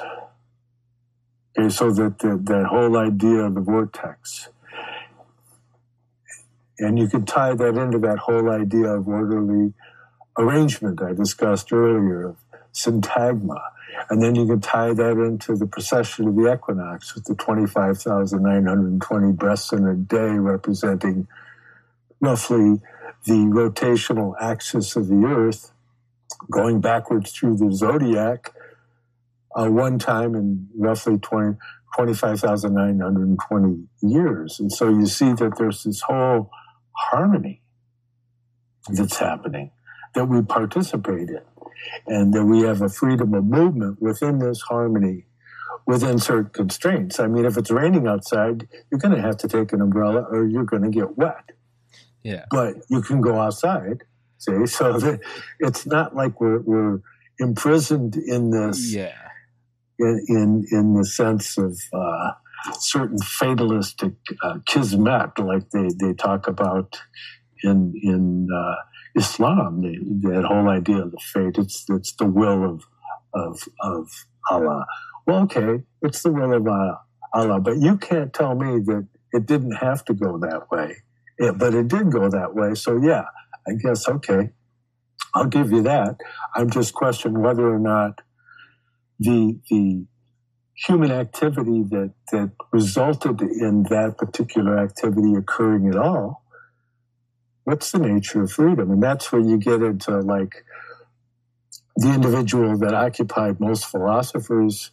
S3: Okay, so that the, that whole idea of the vortex and you can tie that into that whole idea of orderly arrangement I discussed earlier, of syntagma. And then you can tie that into the precession of the equinox with the 25,920 breaths in a day representing roughly the rotational axis of the earth going backwards through the zodiac uh, one time in roughly 20, 25,920 years. And so you see that there's this whole harmony that's happening that we participate in and that we have a freedom of movement within this harmony within certain constraints. I mean, if it's raining outside, you're going to have to take an umbrella or you're going to get wet.
S2: Yeah.
S3: But you can go outside, see? So that it's not like we're, we're imprisoned in this.
S2: Yeah.
S3: In, in, in the sense of uh, certain fatalistic uh, kismet, like they, they talk about in in uh, Islam. They, that whole idea of the fate. It's it's the will of of of Allah. Well, okay, it's the will of uh, Allah, but you can't tell me that it didn't have to go that way. It, but it did go that way. So yeah, I guess okay, I'll give you that. I'm just questioning whether or not the the human activity that, that resulted in that particular activity occurring at all, what's the nature of freedom? And that's where you get into like the individual that occupied most philosophers,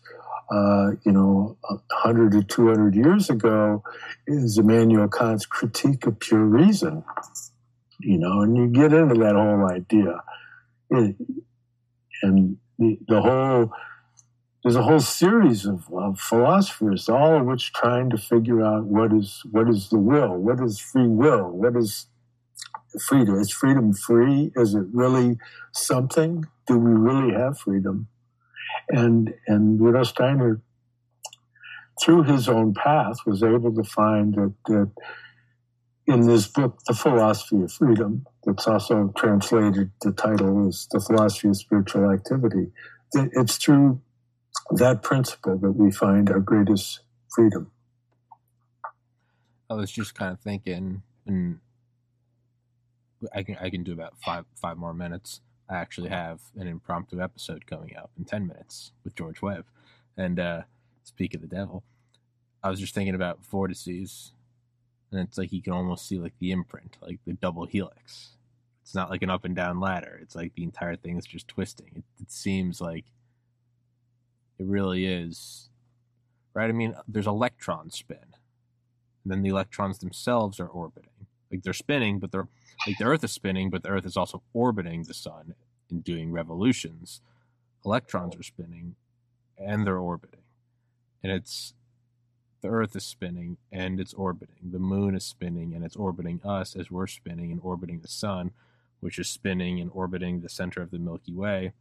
S3: uh, you know, 100 or 200 years ago is Immanuel Kant's critique of pure reason. You know, and you get into that whole idea. It, and the, the whole there's a whole series of, of, philosophers, all of which trying to figure out what is what is the will, what is free will, what is freedom. Is freedom free? Is it really something? Do we really have freedom? And and Rudolf Steiner, through his own path, was able to find that, that in this book, The Philosophy of Freedom, that's also translated, the title is The Philosophy of Spiritual Activity. It's through that principle that we find our greatest freedom.
S2: I was just kind of thinking, and I can I can do about five five more minutes. I actually have an impromptu episode coming up in ten minutes with George Webb, and uh, speak of the devil. I was just thinking about vortices, and it's like you can almost see like the imprint, like the double helix. It's not like an up and down ladder. It's like the entire thing is just twisting. It, it seems like it really is. Right? I mean, there's electron spin. And then the electrons themselves are orbiting. Like they're spinning, but they're like the Earth is spinning, but the Earth is also orbiting the sun and doing revolutions. Electrons are spinning and they're orbiting. And it's the Earth is spinning and it's orbiting. The moon is spinning and it's orbiting us as we're spinning and orbiting the sun, which is spinning and orbiting the center of the Milky Way,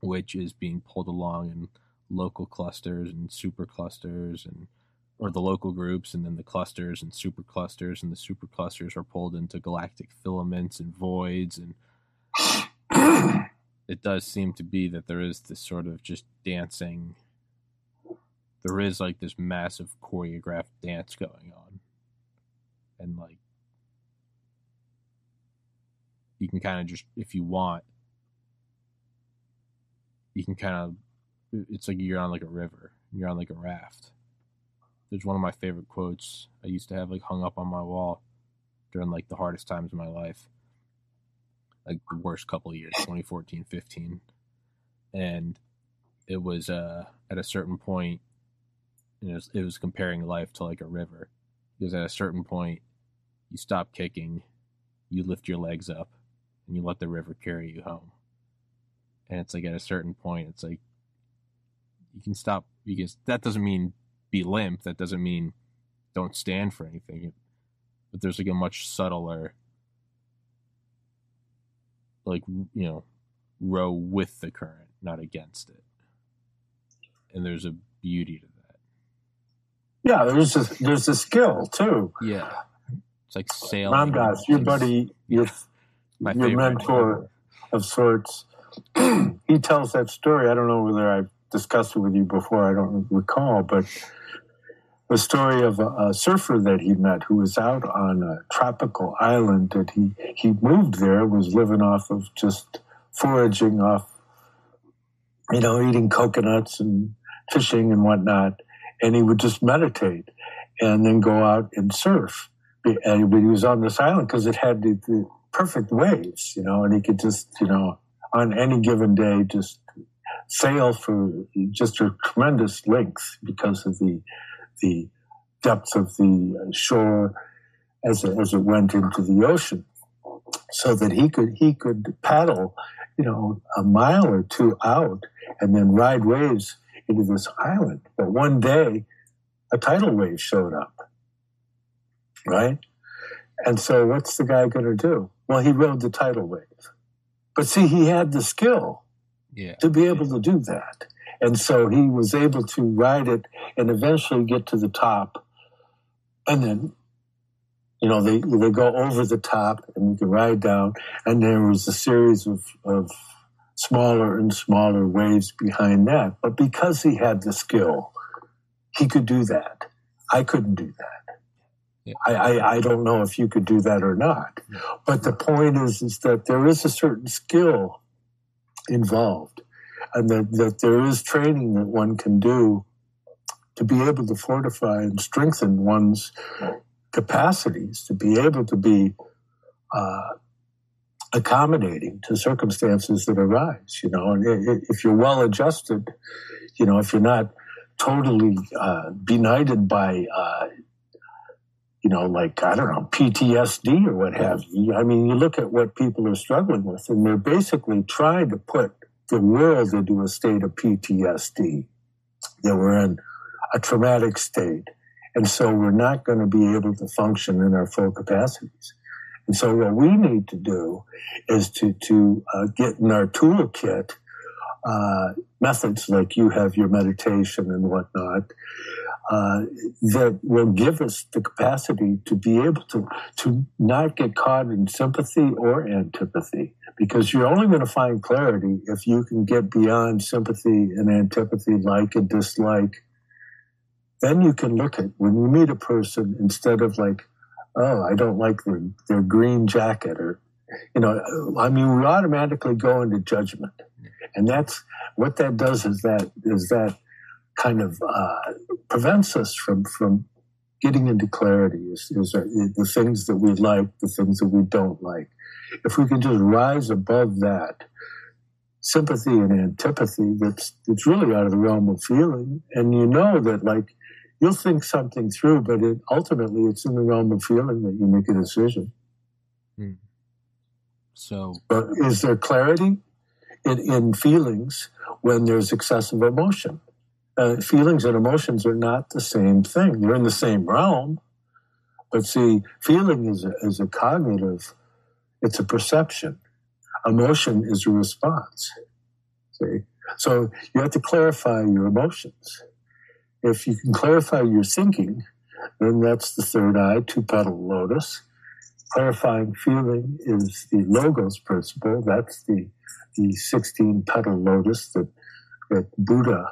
S2: which is being pulled along in local clusters and super clusters and or the local groups and then the clusters and super clusters and the super clusters are pulled into galactic filaments and voids and it does seem to be that there is this sort of just dancing there is like this massive choreographed dance going on. And like you can kind of just if you want you can kind of it's like you're on like a river you're on like a raft there's one of my favorite quotes i used to have like hung up on my wall during like the hardest times of my life like the worst couple years 2014 15 and it was uh at a certain point it was, it was comparing life to like a river because at a certain point you stop kicking you lift your legs up and you let the river carry you home. And it's like at a certain point, it's like you can stop because that doesn't mean be limp. That doesn't mean don't stand for anything. But there's like a much subtler, like you know, row with the current, not against it. And there's a beauty to that.
S3: Yeah, there's a there's a skill too.
S2: Yeah, it's like sailing.
S3: Ram Dass, your buddy, your
S2: My
S3: your mentor of sorts. he tells that story. I don't know whether I've discussed it with you before. I don't recall, but the story of a, a surfer that he met who was out on a tropical island that he he moved there was living off of just foraging off, you know, eating coconuts and fishing and whatnot, and he would just meditate and then go out and surf. And he was on this island because it had the, the perfect waves, you know, and he could just, you know, on any given day, just sail for just a tremendous length because of the the depth of the uh, shore as it, as it went into the ocean, so that he could he could paddle, you know, a mile or two out and then ride waves into this island. But one day, a tidal wave showed up, right? And so, what's the guy going to do? Well, he rode the tidal wave. But see, he had the skill
S2: Yeah,
S3: to be able to do that. And so he was able to ride it and eventually get to the top. And then, you know, they, they go over the top and you can ride down. And there was a series of, of smaller and smaller waves behind that. But because he had the skill, he could do that. I couldn't do that.
S2: Yeah.
S3: I, I, I don't know if you could do that or not. But the point is, is that there is a certain skill involved and that, that there is training that one can do to be able to fortify and strengthen one's capacities to be able to be uh, accommodating to circumstances that arise you know and if you're well adjusted you know if you're not totally uh, benighted by uh, you know like i don't know ptsd or what have you i mean you look at what people are struggling with and they're basically trying to put the world into a state of PTSD, that we're in a traumatic state. And so we're not going to be able to function in our full capacities. And so what we need to do is to, to uh, get in our toolkit uh, methods like you have your meditation and whatnot uh, that will give us the capacity to be able to, to not get caught in sympathy or antipathy because you're only going to find clarity if you can get beyond sympathy and antipathy, like and dislike. Then you can look at when you meet a person instead of like, oh, I don't like their, their green jacket or, you know, I mean, we automatically go into judgment. And that's what that does is that, is that kind of uh, prevents us from, from getting into clarity is, is uh, the things that we like, the things that we don't like. If we can just rise above that sympathy and antipathy that's that's really out of the realm of feeling. And you know that like you'll think something through but it, ultimately it's in the realm of feeling that you make a decision
S2: so
S3: but is there clarity in, in feelings when there's excessive emotion uh, feelings and emotions are not the same thing they're in the same realm but see feeling is a, is a cognitive it's a perception. Emotion is a response. See? So you have to clarify your emotions. If you can clarify your thinking, then that's the third eye, two petal lotus. Clarifying feeling is the logos principle. That's the, the 16 petal lotus that, that Buddha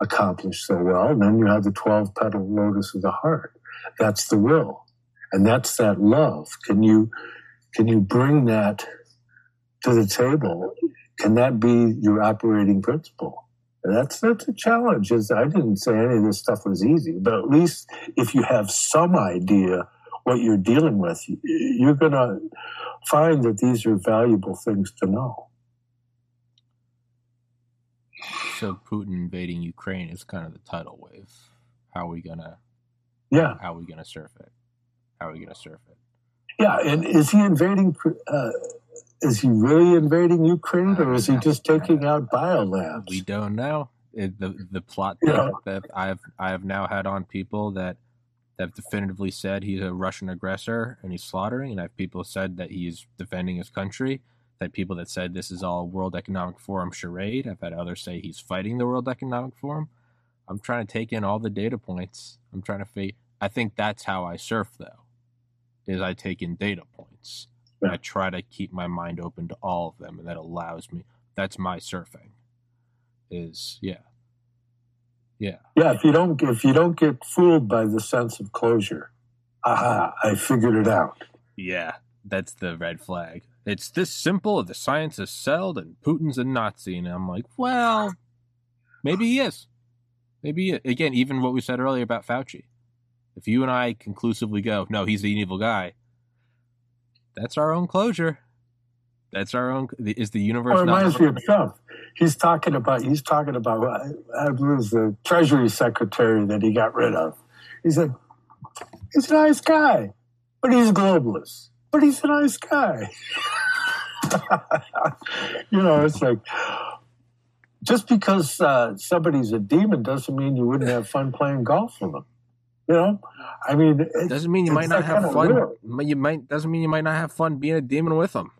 S3: accomplished so well. And then you have the 12 petal lotus of the heart. That's the will. And that's that love. Can you, can you bring that to the table? Can that be your operating principle? And that's that's a challenge. Is I didn't say any of this stuff was easy, but at least if you have some idea what you're dealing with, you're going to find that these are valuable things to know.
S2: So Putin invading Ukraine is kind of the tidal wave. How are we gonna?
S3: Yeah.
S2: How are we gonna surf it? How are we gonna surf it?
S3: Yeah, and is he invading? Uh, is he really invading Ukraine, or is he just taking out biolabs?
S2: We don't know. It, the the plot yeah. that I've I have now had on people that have definitively said he's a Russian aggressor and he's slaughtering, and I have people said that he's defending his country. That people that said this is all World Economic Forum charade. I've had others say he's fighting the World Economic Forum. I'm trying to take in all the data points. I'm trying to figure. I think that's how I surf, though, is I take in data points. Yeah. I try to keep my mind open to all of them, and that allows me. That's my surfing. Is yeah. Yeah.
S3: Yeah. If you don't if you don't get fooled by the sense of closure, aha, I figured it out.
S2: Yeah, that's the red flag. It's this simple. The science is settled, and Putin's a Nazi, and I'm like, well, maybe he is. Maybe again, even what we said earlier about Fauci. If you and I conclusively go, no, he's an evil guy, that's our own closure. That's our own. Is the universe?
S3: Well, it reminds me of Trump. He's talking about. He's talking about. I was the Treasury Secretary that he got rid of. He said, "He's a nice guy, but he's a globalist. But he's a nice guy." you know, it's like just because uh, somebody's a demon doesn't mean you wouldn't have fun playing golf with them. You know, I mean,
S2: it, doesn't mean you might not have fun. You might doesn't mean you might not have fun being a demon with them.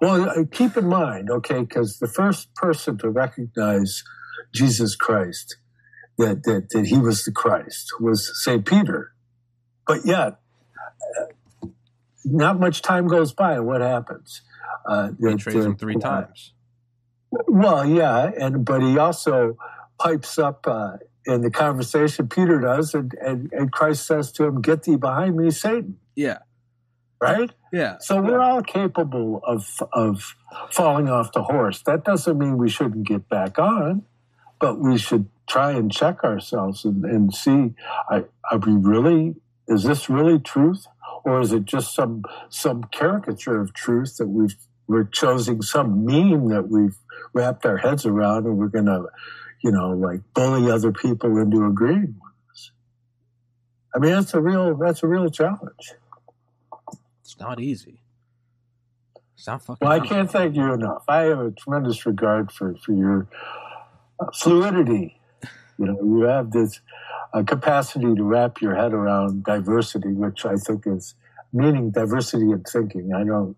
S3: Well, uh, keep in mind, okay, because the first person to recognize Jesus Christ, that, that, that he was the Christ, was St. Peter. But yet, uh, not much time goes by, and what happens?
S2: Uh, he betrays him three uh, times.
S3: Well, yeah, and but he also pipes up uh, in the conversation. Peter does, and, and, and Christ says to him, "Get thee behind me, Satan."
S2: Yeah,
S3: right?
S2: Yeah.
S3: So we're all capable of of falling off the horse. That doesn't mean we shouldn't get back on, but we should try and check ourselves and, and see: are, are we really? Is this really truth, or is it just some some caricature of truth that we've we're choosing some meme that we've wrapped our heads around, and we're going to, you know, like bully other people into agreeing with us? I mean, that's a real that's a real challenge.
S2: It's not easy. It's not fucking.
S3: Well, I can't thank you enough. I have a tremendous regard for for your uh, fluidity. You know, you have this uh, capacity to wrap your head around diversity, which I think is meaning diversity in thinking. I don't.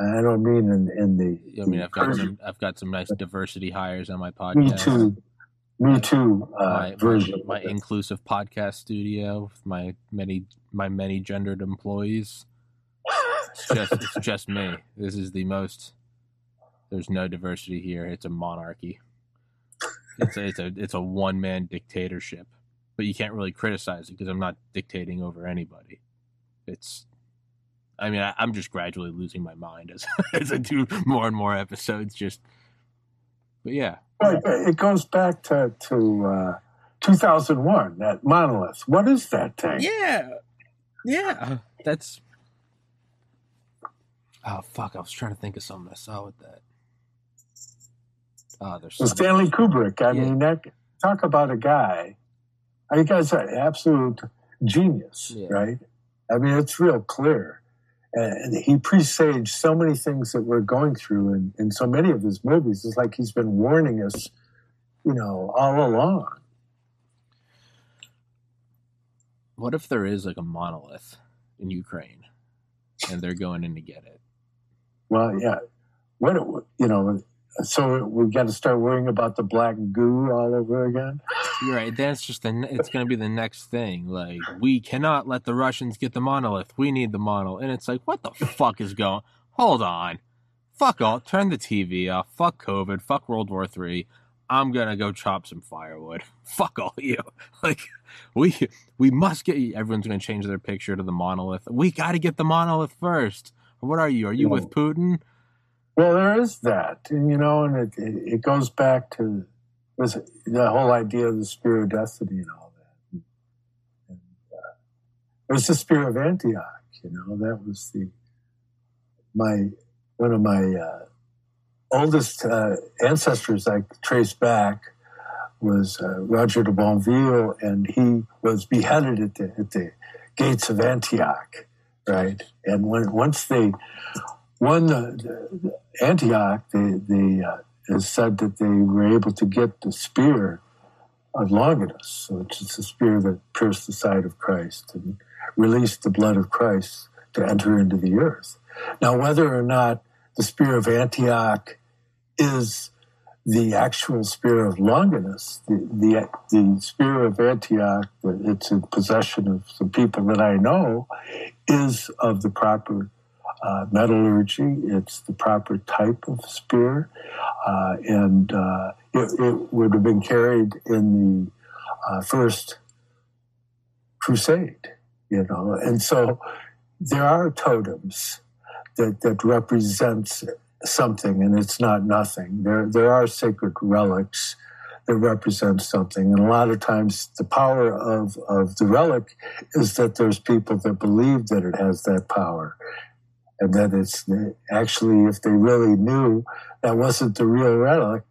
S3: I don't mean in, in the.
S2: I mean, I've got some. I've got some nice diversity hires on my podcast.
S3: Me too. Me too. Uh,
S2: my, version. My, my inclusive podcast studio with my many my many gendered employees. It's just it's just me. This is the most. There's no diversity here. It's a monarchy. It's a, it's a it's a one man dictatorship, but you can't really criticize it because I'm not dictating over anybody. It's, I mean, I, am just gradually losing my mind as as I do more and more episodes. Just, but yeah,
S3: well, it goes back to to uh, 2001. That monolith. What is that thing?
S2: Yeah, yeah. That's Oh fuck! I was trying to think of something I saw with that.
S3: Oh, there's Stanley Kubrick. I yeah. mean, that, talk about a guy. I think that's an absolute genius, yeah. right? I mean, it's real clear. And he presaged so many things that we're going through in, in so many of his movies. It's like he's been warning us, you know, all along.
S2: What if there is like a monolith in Ukraine and they're going in to get it?
S3: Well, yeah. What you know, so we got to start worrying about the black goo all over again.
S2: You're right. That's just the. It's going to be the next thing. Like we cannot let the Russians get the monolith. We need the monolith, and it's like, what the fuck is going? Hold on. Fuck all. Turn the TV off. Fuck COVID. Fuck World War Three. I'm gonna go chop some firewood. Fuck all you. Like we we must get everyone's gonna change their picture to the monolith. We gotta get the monolith first. What are you? Are you with Putin?
S3: Well, there is that, and you know, and it it, it goes back to this, the whole idea of the spirit of destiny and all that. And, uh, it was the spirit of Antioch. You know, that was the my one of my uh, oldest uh, ancestors I traced back was uh, Roger de Bonville, and he was beheaded at the, at the gates of Antioch, right? And when once they the, the Antioch, they, uh, is said that they were able to get the spear of Longinus, which is the spear that pierced the side of Christ and released the blood of Christ to enter into the earth. Now, whether or not the spear of Antioch is the actual spear of Longinus, the, the, the spear of Antioch, it's in possession of some people that I know, is of the proper uh, metallurgy. It's the proper type of spear, uh, and uh, it, it, would have been carried in the uh, first crusade. You know, and so there are totems that that represents something, and it's not nothing. There there are sacred relics that represent something. And a lot of times the power of, of the relic is that there's people that believe that it has that power and that it's actually, if they really knew that wasn't the real relic,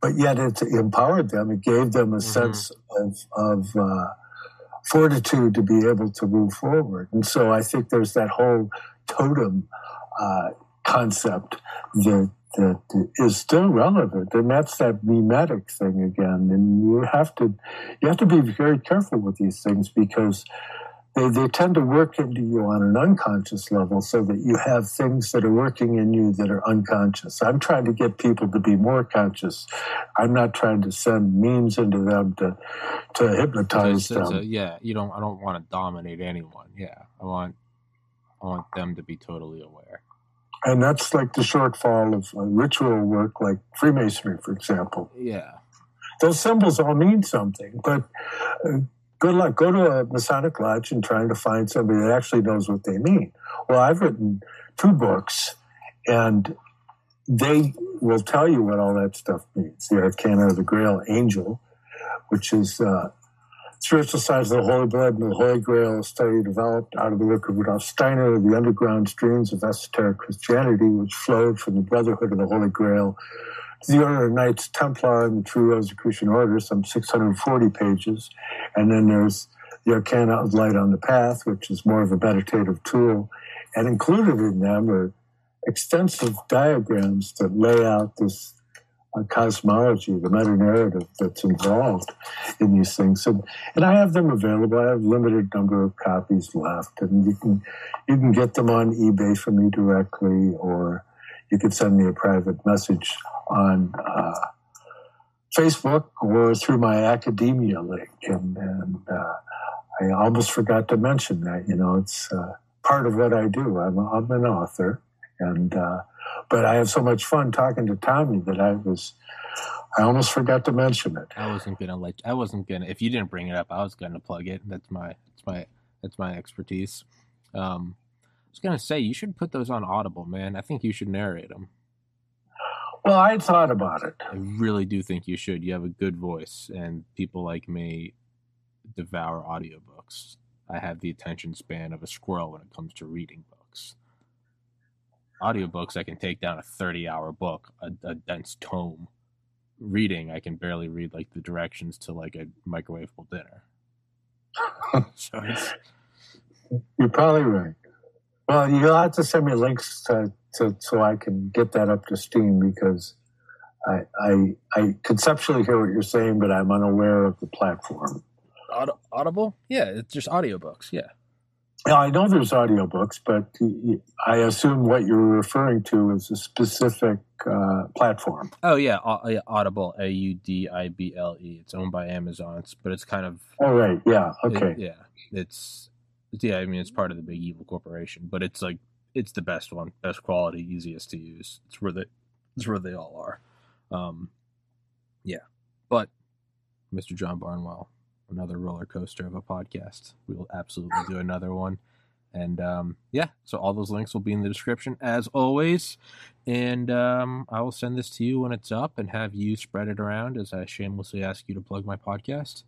S3: but yet it empowered them. It gave them a mm-hmm. sense of, of uh, fortitude to be able to move forward. And so I think there's that whole totem uh, concept that that is still relevant, and that's that mimetic thing again. And you have to you have to be very careful with these things because they, they tend to work into you on an unconscious level so that you have things that are working in you that are unconscious. I'm trying to get people to be more conscious. I'm not trying to send memes into them to to hypnotize
S2: it's, it's
S3: them.
S2: A, yeah, you don't I don't want to dominate anyone. Yeah. I want I want them to be totally aware.
S3: And that's like the shortfall of uh, ritual work like Freemasonry, for example.
S2: Yeah.
S3: Those symbols all mean something, but uh, good luck. Go to a Masonic lodge and trying to find somebody that actually knows what they mean. Well, I've written two books, and they will tell you what all that stuff means. The Arcana of the Grail Angel, which is uh, spiritual science of the Holy Blood and the Holy Grail, study developed out of the work of Rudolf Steiner, the underground streams of esoteric Christianity, which flowed from the Brotherhood of the Holy Grail the Order of Knights Templar and the True Rosicrucian Order, some 640 pages. And then there's the Arcana of Light on the Path, which is more of a meditative tool. And included in them are extensive diagrams that lay out this uh, cosmology, the meta narrative that's involved in these things. And, and I have them available. I have a limited number of copies left, and you can you can get them on eBay from me directly, or you could send me a private message on uh, Facebook or through my academia link. And, and uh, I almost forgot to mention that. You know, it's uh, part of what I do. I'm, I'm an author, and uh, but I have so much fun talking to Tommy that I was. I almost forgot to mention it.
S2: I wasn't gonna let. I wasn't gonna. If you didn't bring it up, I was gonna plug it. That's my. That's my. That's my expertise. Um, was gonna say you should put those on Audible, man. I think you should narrate them.
S3: Well, I thought about it.
S2: I really do think you should. You have a good voice, and people like me devour audiobooks. I have the attention span of a squirrel when it comes to reading books. Audiobooks, I can take down a 30 hour book, a, a dense tome. Reading, I can barely read like the directions to like a microwavable dinner. so it's...
S3: You're probably right. Well, you'll have to send me links to to, so I can get that up to steam because I, I, I conceptually hear what you're saying, but I'm unaware of the platform.
S2: Audible? Yeah, it's just audiobooks. Yeah.
S3: Yeah, I know there's audiobooks, but I assume what you're referring to is a specific uh, platform.
S2: Oh yeah, Audible, A U D I B L E. It's owned by Amazon, but it's kind of.
S3: Oh right, yeah, okay,
S2: it, yeah. It's yeah. I mean, it's part of the big evil corporation, but it's like it's the best one, best quality, easiest to use. It's where they, it's where they all are. Um, yeah, But Mr. John Barnwell, another roller coaster of a podcast. We will absolutely do another one. And um, yeah, so all those links will be in the description as always. And um, I will send this to you when it's up and have you spread it around as I shamelessly ask you to plug my podcast.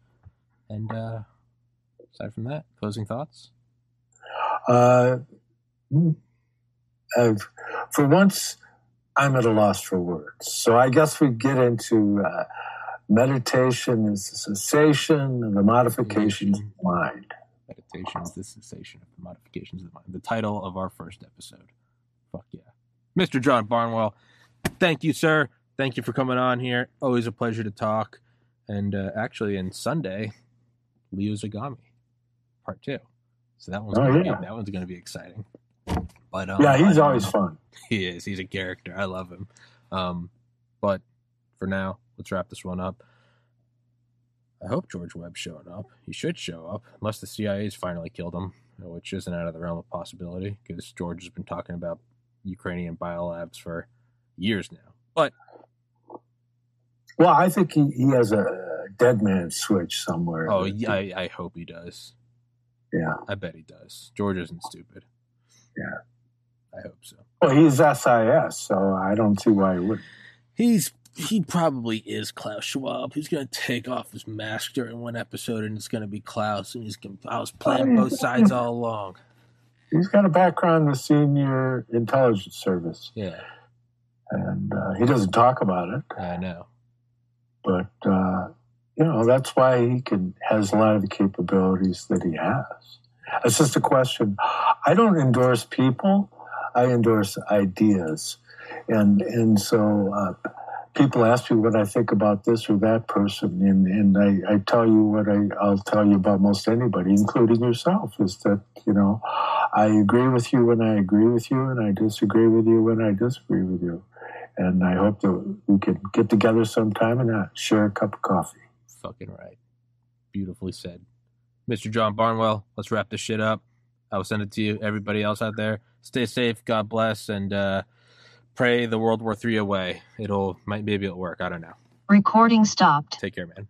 S2: And uh, aside from that, closing thoughts?
S3: Uh, I've, for once, I'm at a loss for words. So I guess we get into uh, meditation is the cessation and the modifications of the mind.
S2: Meditation is the cessation of the modifications of the mind. The title of our first episode. Fuck yeah. Mr. John Barnwell, thank you, sir. Thank you for coming on here. Always a pleasure to talk. And uh, actually, in Sunday, Leo Zagami, part two. So that one's
S3: Oh,
S2: gonna
S3: yeah.
S2: be, that one's going to be exciting. But um,
S3: Yeah, he's always fun.
S2: he is. He's a character. I love him. Um, but for now, let's wrap this one up. I hope George Webb's showing up. He should show up, unless the CIA's finally killed him, which isn't out of the realm of possibility, because George has been talking about Ukrainian biolabs for years now. But
S3: Well, I think he, he has a dead man switch somewhere.
S2: oh, yeah, I, I hope he does.
S3: Yeah.
S2: I bet he does. George isn't stupid.
S3: Yeah.
S2: I hope so.
S3: Well, he's SIS, so I don't see why he would.
S2: He's he probably is Klaus Schwab. He's gonna take off his mask during one episode, and it's gonna be Klaus, and he's gonna. I was playing both sides all along.
S3: He's got a background in the senior intelligence service,
S2: Yeah,
S3: and uh, he doesn't talk about it.
S2: I know.
S3: But uh, you know that's why he can has a lot of the capabilities that he has. It's just a question. I don't endorse people. I endorse ideas, and and so uh, people ask me what I think about this or that person, and and I, I tell you what I I'll tell you about most anybody, including yourself, is that you know I agree with you when I agree with you, and I disagree with you when I disagree with you. And I hope that we can get together sometime and uh, share a cup of coffee.
S2: Fucking right. Beautifully said, Mr. John Barnwell. Let's wrap this shit up. I will send it to you. Everybody else out there, stay safe. God bless, and uh, pray the World War III away. It'll might maybe it'll work. I don't know.
S4: Recording stopped.
S2: Take care, man.